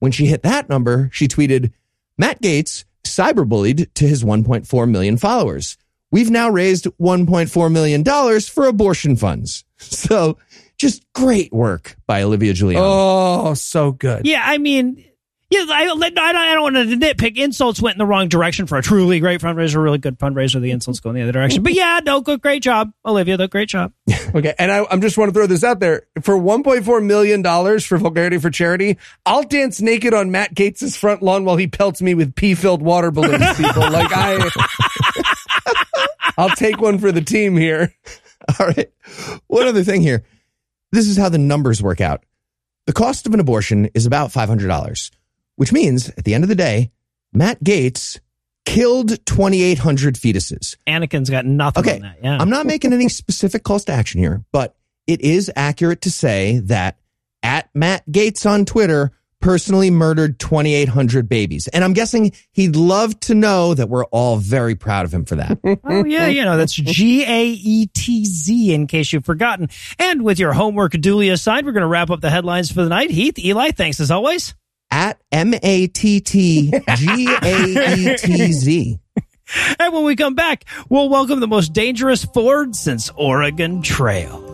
[SPEAKER 5] When she hit that number, she tweeted, Matt Gaetz cyberbullied to his 1.4 million followers. We've now raised $1.4 million for abortion funds. So just great work by Olivia Julianna.
[SPEAKER 4] Oh, so good.
[SPEAKER 2] Yeah, I mean, yeah, I, I, don't- I don't want to nitpick. Insults went in the wrong direction for a truly great fundraiser, a really good fundraiser. The insults go in the other direction. But yeah, no, good, great job, Olivia. The great job.
[SPEAKER 4] Okay, and I, I'm just want to throw this out there for 1.4 million dollars for Vulgarity for Charity. I'll dance naked on Matt Gaetz' front lawn while he pelts me with pee-filled water balloons. People like I, I'll take one for the team here.
[SPEAKER 5] All right. One other thing here. This is how the numbers work out. The cost of an abortion is about $500, which means at the end of the day, Matt Gaetz killed 2,800 fetuses.
[SPEAKER 2] Anakin's got nothing
[SPEAKER 5] Okay.
[SPEAKER 2] on that. Yeah.
[SPEAKER 5] I'm not making any specific calls to action here, but it is accurate to say that at Matt Gaetz on Twitter personally murdered 2,800 babies. And I'm guessing he'd love to know that we're all very proud of him for that.
[SPEAKER 2] Oh, yeah, you know, that's G A E T Z in case you've forgotten. And with your homework duly assigned, we're going to wrap up the headlines for the night. Heath, Eli, thanks as always.
[SPEAKER 5] At M A T T G A E T Z.
[SPEAKER 2] And when we come back, we'll welcome the most dangerous Ford since Oregon Trail.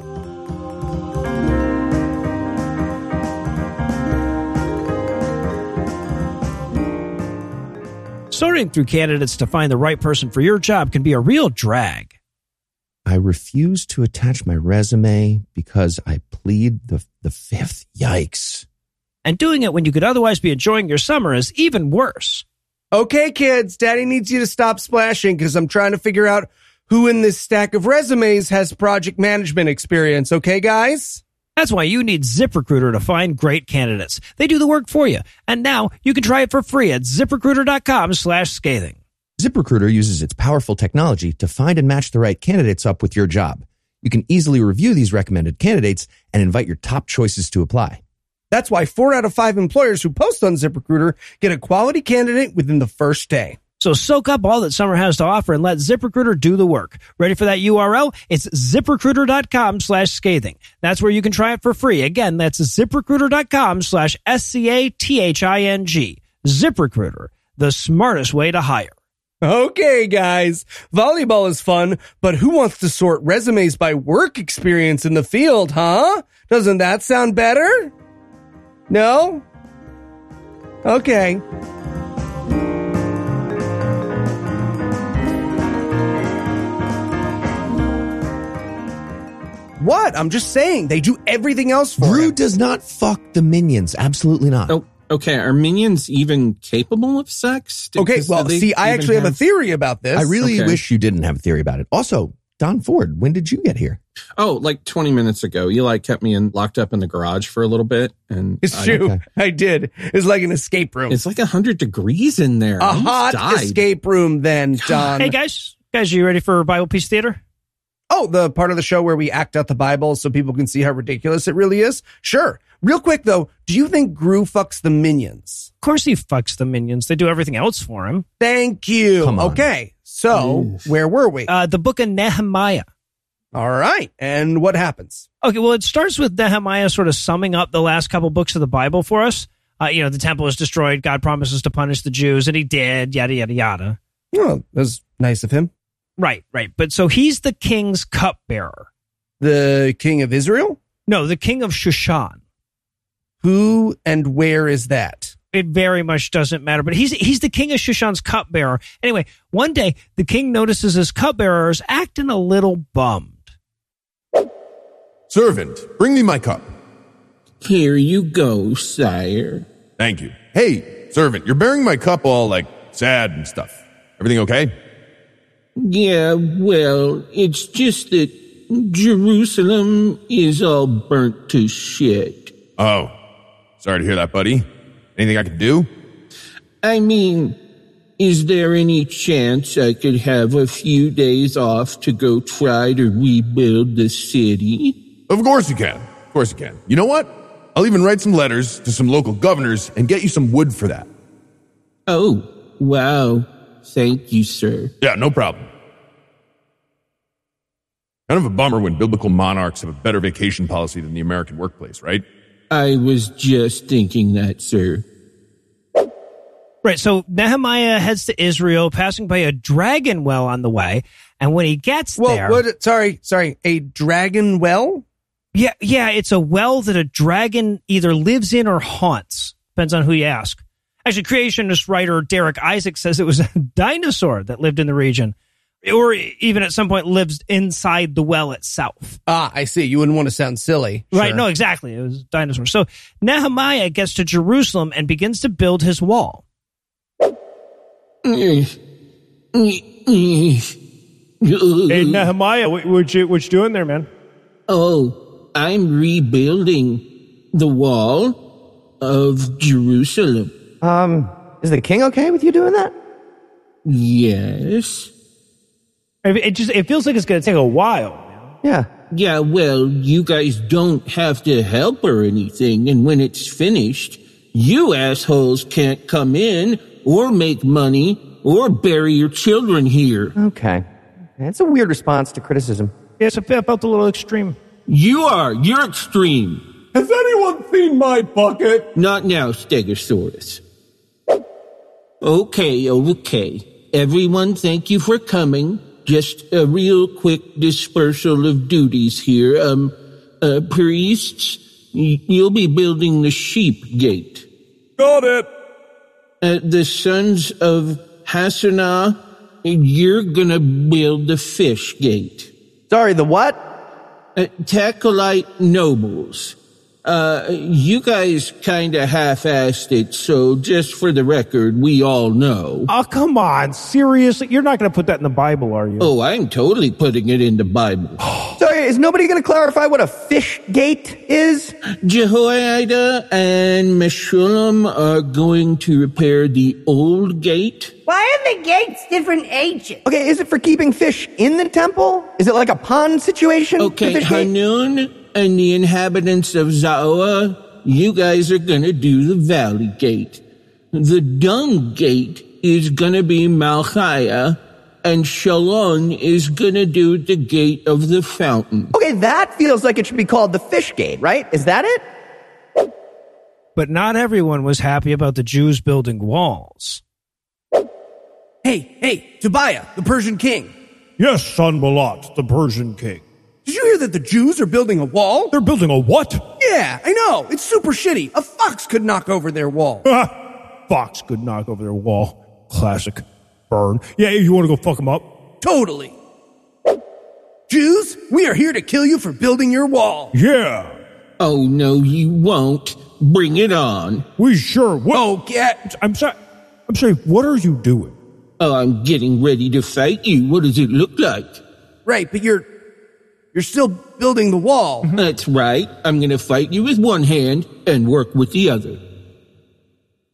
[SPEAKER 2] Sorting through candidates to find the right person for your job can be a real drag.
[SPEAKER 5] I refuse to attach my resume because I plead the the fifth. Yikes.
[SPEAKER 2] And doing it when you could otherwise be enjoying your summer is even worse.
[SPEAKER 4] Okay, kids, daddy needs you to stop splashing because I'm trying to figure out who in this stack of resumes has project management experience. Okay, guys?
[SPEAKER 2] That's why you need ZipRecruiter to find great candidates. They do the work for you. And now you can try it for free at ziprecruiter.com slash scathing.
[SPEAKER 5] ZipRecruiter uses its powerful technology to find and match the right candidates up with your job. You can easily review these recommended candidates and invite your top choices to apply.
[SPEAKER 4] That's why four out of five employers who post on ZipRecruiter get a quality candidate within the first day.
[SPEAKER 2] So soak up all that summer has to offer and let ZipRecruiter do the work. Ready for that URL? It's ziprecruiter.com slash scathing. That's where you can try it for free. Again, that's ziprecruiter.com slash S-C-A-T-H-I-N-G. ZipRecruiter, the smartest way to hire.
[SPEAKER 4] Okay, guys. Volleyball is fun, but who wants to sort resumes by work experience in the field, huh? Doesn't that sound better? No? Okay. What? I'm just saying, they do everything else for
[SPEAKER 5] Gru
[SPEAKER 4] him.
[SPEAKER 5] does not fuck the minions. Absolutely not.
[SPEAKER 11] Oh, okay. Are minions even capable of sex? Do-
[SPEAKER 4] Okay, well, see, I
[SPEAKER 11] even
[SPEAKER 4] actually have a theory about this.
[SPEAKER 5] I really
[SPEAKER 11] Okay.
[SPEAKER 5] wish you didn't have a theory about it. Also, Don Ford, when did you get here?
[SPEAKER 11] Oh, like 20 minutes ago. Eli kept me in, locked up in the garage for a little bit. And
[SPEAKER 4] It's
[SPEAKER 11] I-
[SPEAKER 4] true.
[SPEAKER 5] okay.
[SPEAKER 4] I did. It's like an escape room.
[SPEAKER 11] It's like 100 degrees in there. I
[SPEAKER 4] a
[SPEAKER 11] almost
[SPEAKER 4] hot
[SPEAKER 11] died.
[SPEAKER 4] escape room then, Don.
[SPEAKER 2] Hey guys, guys, are you ready for Bible Peace Theater?
[SPEAKER 4] Oh, the part of the show where we act out the Bible so people can see how ridiculous it really is? Sure. Real quick though, do you think Gru fucks the minions?
[SPEAKER 2] Of course he fucks the minions. They do everything else for him.
[SPEAKER 4] Thank you.
[SPEAKER 5] Come on.
[SPEAKER 4] Okay. So, where were we?
[SPEAKER 2] Uh, the book of Nehemiah.
[SPEAKER 4] All right. And what happens?
[SPEAKER 2] Okay, well, it starts with Nehemiah sort of summing up the last couple books of the Bible for us. Uh, you know, the temple is destroyed. God promises to punish the Jews, and he did, yada, yada, yada.
[SPEAKER 4] Oh, that was nice of him.
[SPEAKER 2] Right, right. But so he's the king's cupbearer.
[SPEAKER 4] The king of Israel?
[SPEAKER 2] No, the king of Shushan.
[SPEAKER 4] Who and where is that?
[SPEAKER 2] It very much doesn't matter, but he's he's the king of Shushan's cupbearer. Anyway, one day the king notices his cupbearer is acting a little bummed.
[SPEAKER 12] Servant, bring me my cup. Here you go, sire.
[SPEAKER 13] Thank you. Hey, servant, you're bearing my cup all like sad and stuff. Everything okay?
[SPEAKER 12] Yeah, well, it's just that Jerusalem is all burnt to shit.
[SPEAKER 13] Oh, sorry to hear that, buddy. Anything I can do?
[SPEAKER 12] I mean, is there any chance I could have a few days off to go try to rebuild the city?
[SPEAKER 13] Of course you can. Of course you can. You know what? I'll even write some letters to some local governors and get you some wood for that.
[SPEAKER 12] Oh, wow. Thank you, sir.
[SPEAKER 13] Yeah, no problem. Kind of a bummer when biblical monarchs have a better vacation policy than the American workplace, right?
[SPEAKER 12] I was just thinking that, sir.
[SPEAKER 2] Right. So Nehemiah heads to Israel, passing by a dragon well on the way. And when he gets
[SPEAKER 4] Well,
[SPEAKER 2] there.
[SPEAKER 4] what? Sorry, sorry. A dragon well?
[SPEAKER 2] Yeah, yeah, it's a well that a dragon either lives in or haunts. Depends on who you ask. Actually, creationist writer Derek Isaac says it was a dinosaur that lived in the region, or even at some point lives inside the well itself.
[SPEAKER 4] Ah, I see. You wouldn't want to sound silly.
[SPEAKER 2] Right?
[SPEAKER 4] Sure.
[SPEAKER 2] No, exactly. It was dinosaurs. So Nehemiah gets to Jerusalem and begins to build his wall.
[SPEAKER 12] Hey,
[SPEAKER 2] Nehemiah, what, what you what you doing there, man?
[SPEAKER 12] Oh, I'm rebuilding the wall of Jerusalem.
[SPEAKER 5] Um, is the king okay with you doing that?
[SPEAKER 12] Yes.
[SPEAKER 2] It it just it feels like it's going to take a while.
[SPEAKER 5] Yeah.
[SPEAKER 12] Yeah, well, you guys don't have to help or anything, and when it's finished, you assholes can't come in or make money or bury your children here.
[SPEAKER 5] Okay. That's a weird response to criticism.
[SPEAKER 2] Yeah, it's a bit felt a little extreme.
[SPEAKER 12] You are. You're extreme.
[SPEAKER 13] Has anyone seen my bucket?
[SPEAKER 12] Not now, Stegosaurus. Okay, okay. Everyone, thank you for coming. Just a real quick dispersal of duties here. Um, uh, priests, you'll be building the sheep gate.
[SPEAKER 13] Got it.
[SPEAKER 12] Uh, the sons of Hassenaah, you're gonna build the fish gate.
[SPEAKER 5] Sorry, the what?
[SPEAKER 12] Uh, Tacolite nobles. Uh, you guys kinda half-assed it, so just for the record, we all know.
[SPEAKER 2] Oh, come on. Seriously? You're not going to put that in the Bible, are you?
[SPEAKER 12] Oh, I'm totally putting it in the Bible.
[SPEAKER 5] Sorry, is nobody going to clarify what a fish gate is?
[SPEAKER 12] Jehoiada and Meshullam are going to repair the old gate.
[SPEAKER 14] Why are the gates different ages?
[SPEAKER 5] Okay, is it for keeping fish in the temple? Is it like a pond situation?
[SPEAKER 12] Okay,
[SPEAKER 5] the fish gate?
[SPEAKER 12] Hanun and the inhabitants of Zanoah, you guys are gonna do the valley gate. The dung gate is gonna be Malchiah, and Shallun is gonna do the gate of the fountain.
[SPEAKER 5] Okay, that feels like it should be called the fish gate, right? Is that it?
[SPEAKER 2] But not everyone was happy about the Jews building walls.
[SPEAKER 4] Hey, hey, Tobiah, the Persian king.
[SPEAKER 15] Yes, Sanballat, the Persian king.
[SPEAKER 4] Did you hear that the Jews are building a wall?
[SPEAKER 15] They're building a what?
[SPEAKER 4] Yeah, I know. It's super shitty. A fox could knock over their wall.
[SPEAKER 15] Ah, Fox could knock over their wall. Classic. Burn. Yeah, you want to go fuck them up?
[SPEAKER 4] Totally. Jews, we are here to kill you for building your wall.
[SPEAKER 15] Yeah.
[SPEAKER 12] Oh, no, you won't. Bring it on.
[SPEAKER 15] We sure will.
[SPEAKER 4] Oh, get.
[SPEAKER 15] I'm sorry. I'm sorry, what are you doing?
[SPEAKER 12] Oh, I'm getting ready to fight you. What does it look like?
[SPEAKER 4] Right, but you're you're still building the wall.
[SPEAKER 12] That's right. I'm gonna fight you with one hand and work with the other.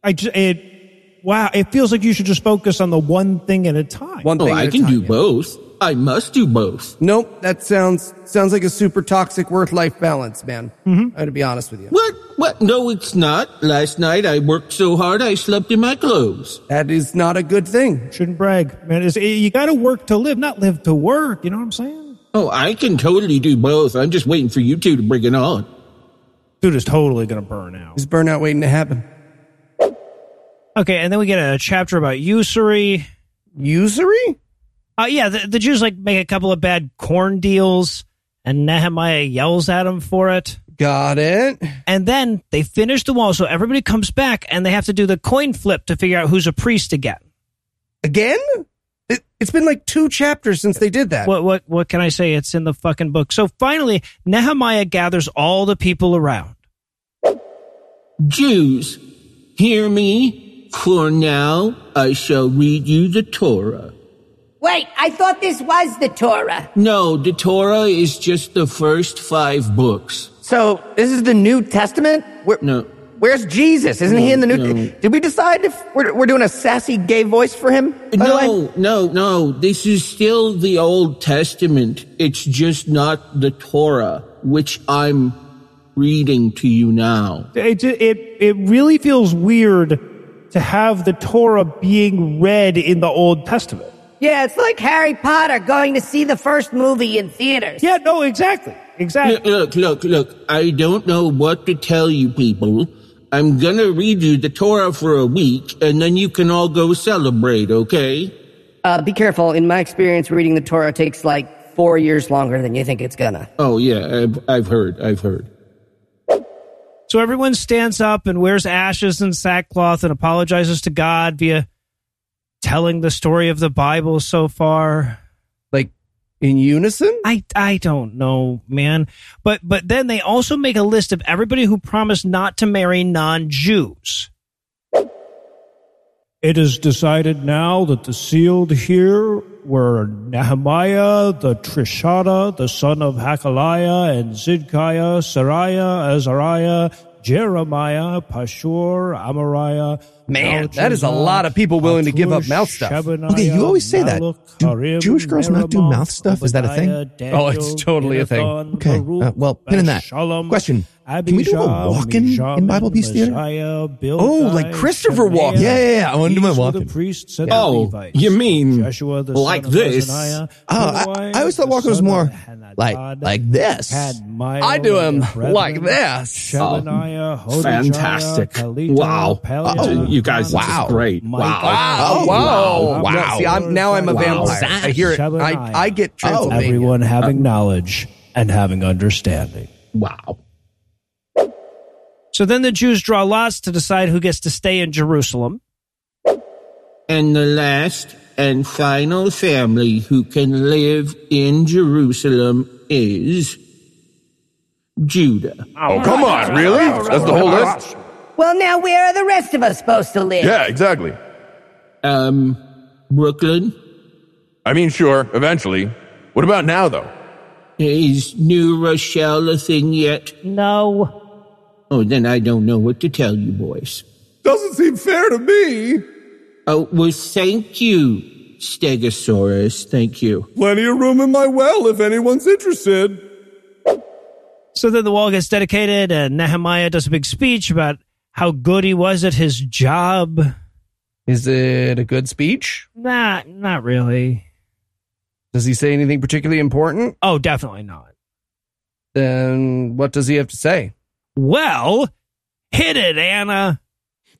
[SPEAKER 2] I just, it, wow, it feels like you should just focus on the one thing at a time.
[SPEAKER 4] One
[SPEAKER 12] Oh,
[SPEAKER 4] thing
[SPEAKER 12] I
[SPEAKER 4] at a
[SPEAKER 12] can
[SPEAKER 4] time,
[SPEAKER 12] do
[SPEAKER 4] yeah.
[SPEAKER 12] both. I must do both.
[SPEAKER 4] Nope, that sounds sounds like a super toxic work life balance, man. Mm-hmm. I got to be honest with you.
[SPEAKER 12] What? What? No, it's not. Last night I worked so hard I slept in my clothes.
[SPEAKER 4] That is not a good thing.
[SPEAKER 2] Shouldn't brag, man. It's, you got to work to live, not live to work. You know what I'm saying?
[SPEAKER 12] Oh, I can totally do both. I'm just waiting for you two to bring it on.
[SPEAKER 2] Dude is totally going to burn out.
[SPEAKER 4] Is burnout waiting to happen?
[SPEAKER 2] Okay, and then we get a chapter about usury.
[SPEAKER 4] Usury?
[SPEAKER 2] Uh, yeah, the, the Jews like make a couple of bad corn deals, and Nehemiah yells at them for it.
[SPEAKER 4] Got it.
[SPEAKER 2] And then they finish the wall, so everybody comes back, and they have to do the coin flip to figure out who's a priest again.
[SPEAKER 4] Again? It, it's been like two chapters since they did that.
[SPEAKER 2] What what what can I say? It's in the fucking book. So finally, Nehemiah gathers all the people around.
[SPEAKER 12] Jews, hear me, for now I shall read you the Torah.
[SPEAKER 14] Wait, I thought this was the Torah.
[SPEAKER 12] No, the Torah is just the first five books.
[SPEAKER 16] So, this is the New Testament? Where,
[SPEAKER 12] No.
[SPEAKER 16] Where's Jesus? Isn't he in the New?
[SPEAKER 12] No.
[SPEAKER 16] Did we decide if we're, we're doing a sassy gay voice for him? by the way?
[SPEAKER 12] No, no, no. This is still the Old Testament. It's just not the Torah, which I'm reading to you now.
[SPEAKER 15] It, it, it really feels weird to have the Torah being read in the Old Testament.
[SPEAKER 14] Yeah, it's like Harry Potter going to see the first movie in theaters.
[SPEAKER 15] Yeah, no, exactly. Exactly.
[SPEAKER 12] Look, look, look. I don't know what to tell you people. I'm gonna read you the Torah for a week, and then you can all go celebrate, okay?
[SPEAKER 16] Uh, be careful. In my experience, reading the Torah takes like four years longer than you think it's gonna.
[SPEAKER 12] Oh, yeah, I've, I've heard, I've heard.
[SPEAKER 2] So everyone stands up and wears ashes and sackcloth and apologizes to God via telling the story of the Bible so far.
[SPEAKER 4] Like in unison?
[SPEAKER 2] I I don't know, man. But but then they also make a list of everybody who promised not to marry non-Jews.
[SPEAKER 15] It is decided now that the sealed here were Nehemiah, the Tirshatha, the son of Hachaliah, and Zidkiah, Seraiah, Azariah, Jeremiah, Pashur, Amariah.
[SPEAKER 4] Man, that is a lot of people willing to give up mouth stuff.
[SPEAKER 5] Okay, you always say that. Do Jewish girls not do mouth stuff? Is that a thing?
[SPEAKER 4] Oh, it's totally a thing.
[SPEAKER 5] Okay, uh, well, pin in that. Question. Can we do a walk-in in Bible Peace Theater?
[SPEAKER 4] Oh, like Christopher Walken.
[SPEAKER 5] Yeah, yeah, yeah. I want to do my walk-in.
[SPEAKER 11] Oh, you mean like this?
[SPEAKER 5] Oh, I, I always thought walk-in was more like like this.
[SPEAKER 4] I do him like this.
[SPEAKER 11] Oh, fantastic! Wow, Oh, you guys, this is great! Oh, oh, wow,
[SPEAKER 4] Wow! Wow!
[SPEAKER 5] Wow.
[SPEAKER 4] No, see, I'm now I'm a
[SPEAKER 11] Wow.
[SPEAKER 4] vampire. I hear it. I, I get Transylvania.
[SPEAKER 2] Everyone uh, having knowledge and having understanding.
[SPEAKER 11] wow.
[SPEAKER 2] So then the Jews draw lots to decide who gets to stay in Jerusalem.
[SPEAKER 12] And the last and final family who can live in Jerusalem is Judah.
[SPEAKER 13] Oh, come on, really? That's the whole list?
[SPEAKER 14] Well, now where are the rest of us supposed to live?
[SPEAKER 13] Yeah, exactly.
[SPEAKER 12] Um, Brooklyn
[SPEAKER 13] I mean, sure, eventually. What about now, though?
[SPEAKER 12] is New Rochelle a thing yet?
[SPEAKER 1] No.
[SPEAKER 12] Oh, then I don't know what to tell you, boys.
[SPEAKER 13] Doesn't seem fair to me.
[SPEAKER 12] Oh, well, thank you, Stegosaurus. Thank you.
[SPEAKER 13] Plenty of room in my well if anyone's interested.
[SPEAKER 2] So then the wall gets dedicated, and Nehemiah does a big speech about how good he was at his job.
[SPEAKER 4] Is it a good speech?
[SPEAKER 2] Nah, not really.
[SPEAKER 4] Does he say anything particularly important?
[SPEAKER 2] Oh, definitely not.
[SPEAKER 4] Then what does he have to say?
[SPEAKER 2] Well, hit it, Anna.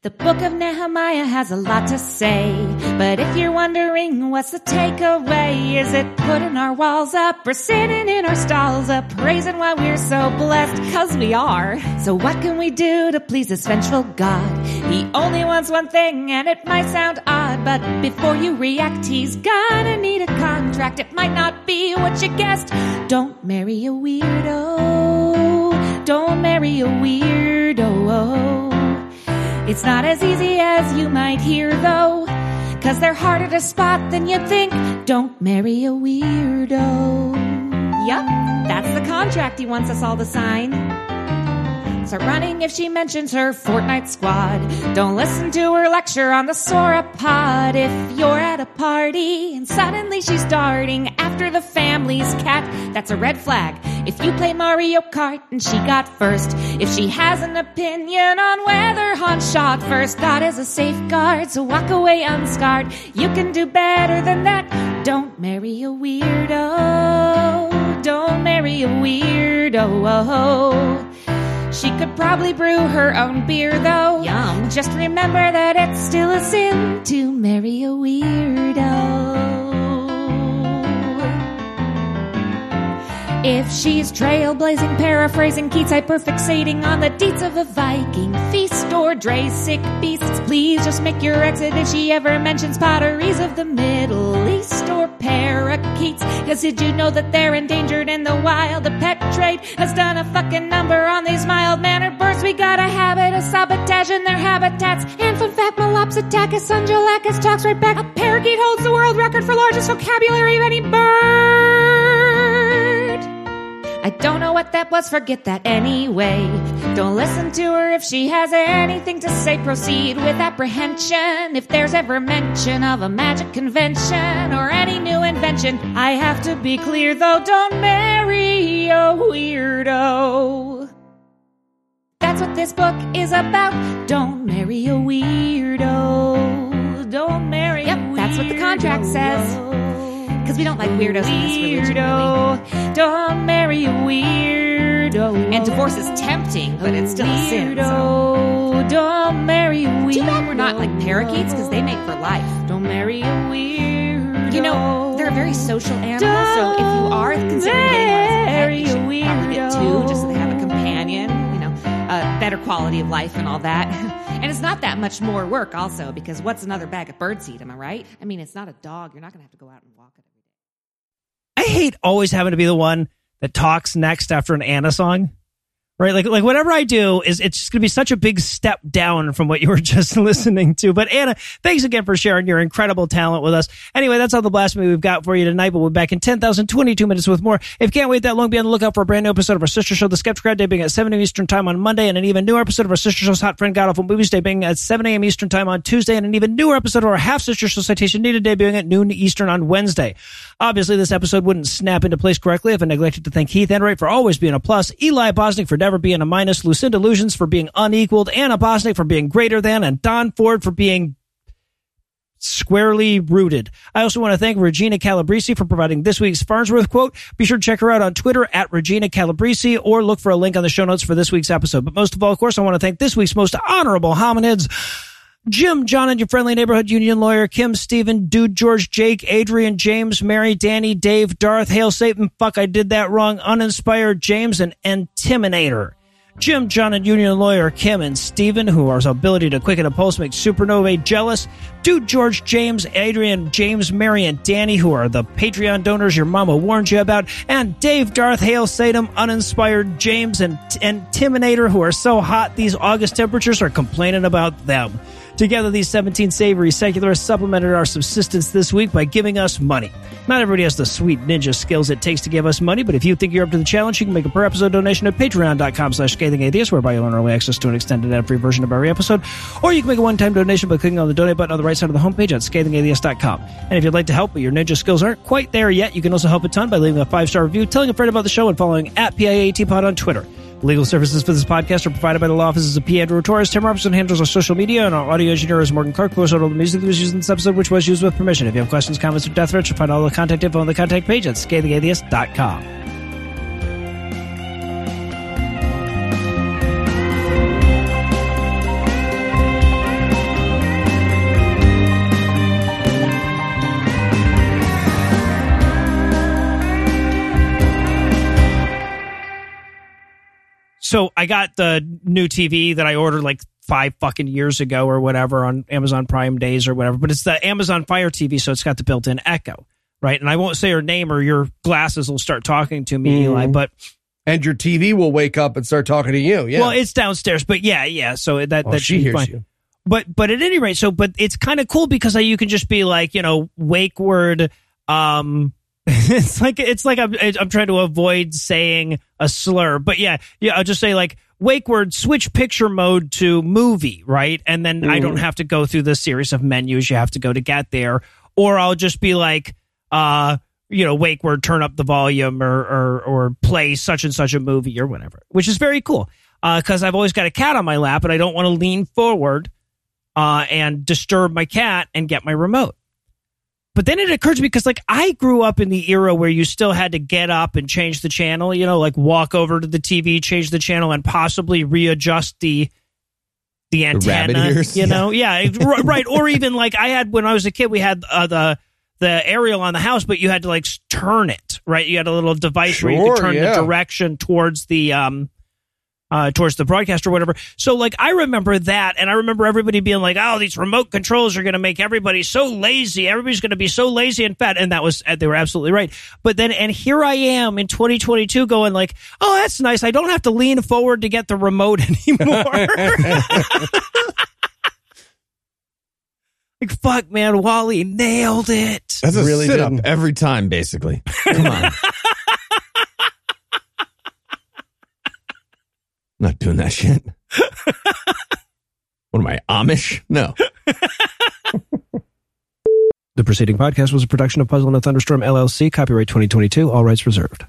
[SPEAKER 17] The book of Nehemiah has a lot to say, but if you're wondering what's the takeaway, is it putting our walls up or sitting in our stalls up, praising why we're so blessed? Cause we are. So what can we do to please this vengeful God? He only wants one thing and it might sound odd, but before you react, he's gonna need a contract. It might not be what you guessed. Don't marry a weirdo. Don't marry a weirdo. It's not as easy as you might hear, though, cause they're harder to spot than you'd think. Don't marry a weirdo. Yup, that's the contract he wants us all to sign. Start running if she mentions her Fortnite squad. Don't listen to her lecture on the sauropod. If you're at a party and suddenly she's darting after the family's cat, that's a red flag. If you play Mario Kart and she got first, if she has an opinion on whether Han shot first, God is a safeguard, so walk away unscarred. You can do better than that. Don't marry a weirdo. Don't marry a weirdo. She could probably brew her own beer though. Yum. Just remember that it's still a sin to marry a weirdo. If she's trailblazing, paraphrasing Keats, hyperfixating on the deeds of a Viking feast or Dre's sick beasts, please just make your exit if she ever mentions potteries of the Middle East or parakeets. Cause did you know that they're endangered in the wild? The pet trade has done a fucking number on these mild mannered birds. We got a habit of sabotage in their habitats. And fun fact, Melopsittacus undulatus talks right back. A parakeet holds the world record for largest vocabulary of any bird. I don't know what that was, forget that anyway. Don't listen to her if she has anything to say. Proceed with apprehension if there's ever mention of a magic convention or any new invention. I have to be clear though, don't marry a weirdo. That's what this book is about. Don't marry a weirdo. Don't marry yep, a weirdo. that's what the contract says. Because we don't like weirdos in this religion. Really. Don't marry a weirdo.
[SPEAKER 18] And divorce is tempting, but it's still a sin. So.
[SPEAKER 17] Don't marry a weirdo.
[SPEAKER 18] Too bad we're not like parakeets because they mate for life.
[SPEAKER 17] Don't marry a weirdo.
[SPEAKER 18] You know, they're a very social animal, so if you are considering getting one as a pet, you should probably get two just so they have a companion, you know, a better quality of life and all that. And it's not that much more work, also, because what's another bag of birdseed? Am I right? I mean, it's not a dog. You're not going to have to go out and walk it.
[SPEAKER 2] I hate always having to be the one that talks next after an Anna song. Right? Like like whatever I do is it's just gonna be such a big step down from what you were just listening to. But Anna, thanks again for sharing your incredible talent with us. Anyway, that's all the blasphemy we've got for you tonight, but we'll be back in 10,022 minutes with more. If you can't wait that long, be on the lookout for a brand new episode of our sister show, The Skepticrat, debuting at 7 a.m. Eastern Time on Monday, and an even newer episode of our sister show's Hot Friend God Awful Movies, debuting at 7 a.m. Eastern Time on Tuesday, and an even newer episode of our half sister show Citation Needed, debuting at noon Eastern on Wednesday. Obviously, this episode wouldn't snap into place correctly if I neglected to thank Heath Enright for always being a plus, Eli Bosnick for never being a minus, Lucinda Illusions for being unequaled, Anna Bosnick for being greater than, and Don Ford for being squarely rooted. I also want to thank Regina Calabrese for providing this week's Farnsworth quote. Be sure to check her out on Twitter at Regina Calabrese or look for a link on the show notes for this week's episode. But most of all, of course, I want to thank this week's most honorable hominids. Jim, John, and your friendly neighborhood union lawyer, Kim, Stephen, Dude, George, Jake, Adrian, James, Mary, Danny, Dave, Darth, Hail Satan, fuck, I did that wrong, uninspired, James, and Intimidator. Jim, John, and union lawyer Kim and Steven, whose ability to quicken a pulse makes Supernovae jealous. Dude, George, James, Adrian, James, Mary, and Danny, who are the Patreon donors your mama warned you about. And Dave, Darth, Hale, Sadum, Uninspired, James, and, and who are so hot these August temperatures are complaining about them. Together, these 17 savory secularists supplemented our subsistence this week by giving us money. Not everybody has the sweet ninja skills it takes to give us money, but if you think you're up to the challenge, you can make a per episode donation at patreon.com slash scathing atheist, whereby you'll earn early access to an extended ad free version of every episode. Or you can make a one time donation by clicking on the donate button on the right side of the homepage at scathingatheist.com. And if you'd like to help, but your ninja skills aren't quite there yet, you can also help a ton by leaving a five star review, telling a friend about the show, and following at PIATPod on Twitter. Legal services for this podcast are provided by the law offices of P. Andrew Torres. Tim Robertson handles our social media, and our audio engineer is Morgan Clarke, also all the music that was used in this episode, which was used with permission. If you have questions, comments, or death threats, you'll find all the contact info on the contact page at scathingatheist.com. So I got the new TV that I ordered like five fucking years ago or whatever on Amazon Prime Days or whatever, but it's the Amazon Fire TV, so it's got the built in Echo, right? And I won't say her name or your glasses will start talking to me, Eli, but
[SPEAKER 4] and your TV will wake up and start talking to you. Yeah.
[SPEAKER 2] well, it's downstairs, but yeah, yeah. So that
[SPEAKER 4] Oh,
[SPEAKER 2] that
[SPEAKER 4] she hears
[SPEAKER 2] fine.
[SPEAKER 4] you.
[SPEAKER 2] But but at any rate, so but it's kind of cool because you can just be like you know wake word. Um, it's like it's like I'm I'm trying to avoid saying a slur, but yeah, yeah. I'll just say like wake word switch picture mode to movie, right? And then I don't
[SPEAKER 4] Mhm.
[SPEAKER 2] have to go through the series of menus you have to go to get there, or I'll just be like, uh, you know, wake word turn up the volume or or or play such and such a movie or whatever, which is very cool. Because I've always got a cat on my lap and I don't want to lean forward uh, and disturb my cat and get my remote. But then it occurred to me because, like, I grew up in the era where you still had to get up and change the channel, you know, like walk over to the TV, change the channel, and possibly readjust the the antenna.
[SPEAKER 5] ears?
[SPEAKER 2] You know, yeah, r- right. Or even like I had when I was a kid, we had uh, the the aerial on the house, but you had to like turn it, right? You had a little device where you could turn
[SPEAKER 4] yeah.
[SPEAKER 2] the direction towards the um uh towards the broadcast or whatever. So like I remember that and I remember everybody being like, "Oh, these remote controls are going to make everybody so lazy. Everybody's going to be so lazy and fat." And that was they were absolutely right. But then and here I am in 2022 going like, "Oh, that's nice. I don't have to lean forward to get the remote anymore." like fuck man, Wally nailed it.
[SPEAKER 5] That's a
[SPEAKER 4] Really
[SPEAKER 5] sit up every time, basically. Come on. Not doing that shit. what am I, Amish? No.
[SPEAKER 2] The preceding podcast was a production of Puzzle in a Thunderstorm LLC, copyright 2022, all rights reserved.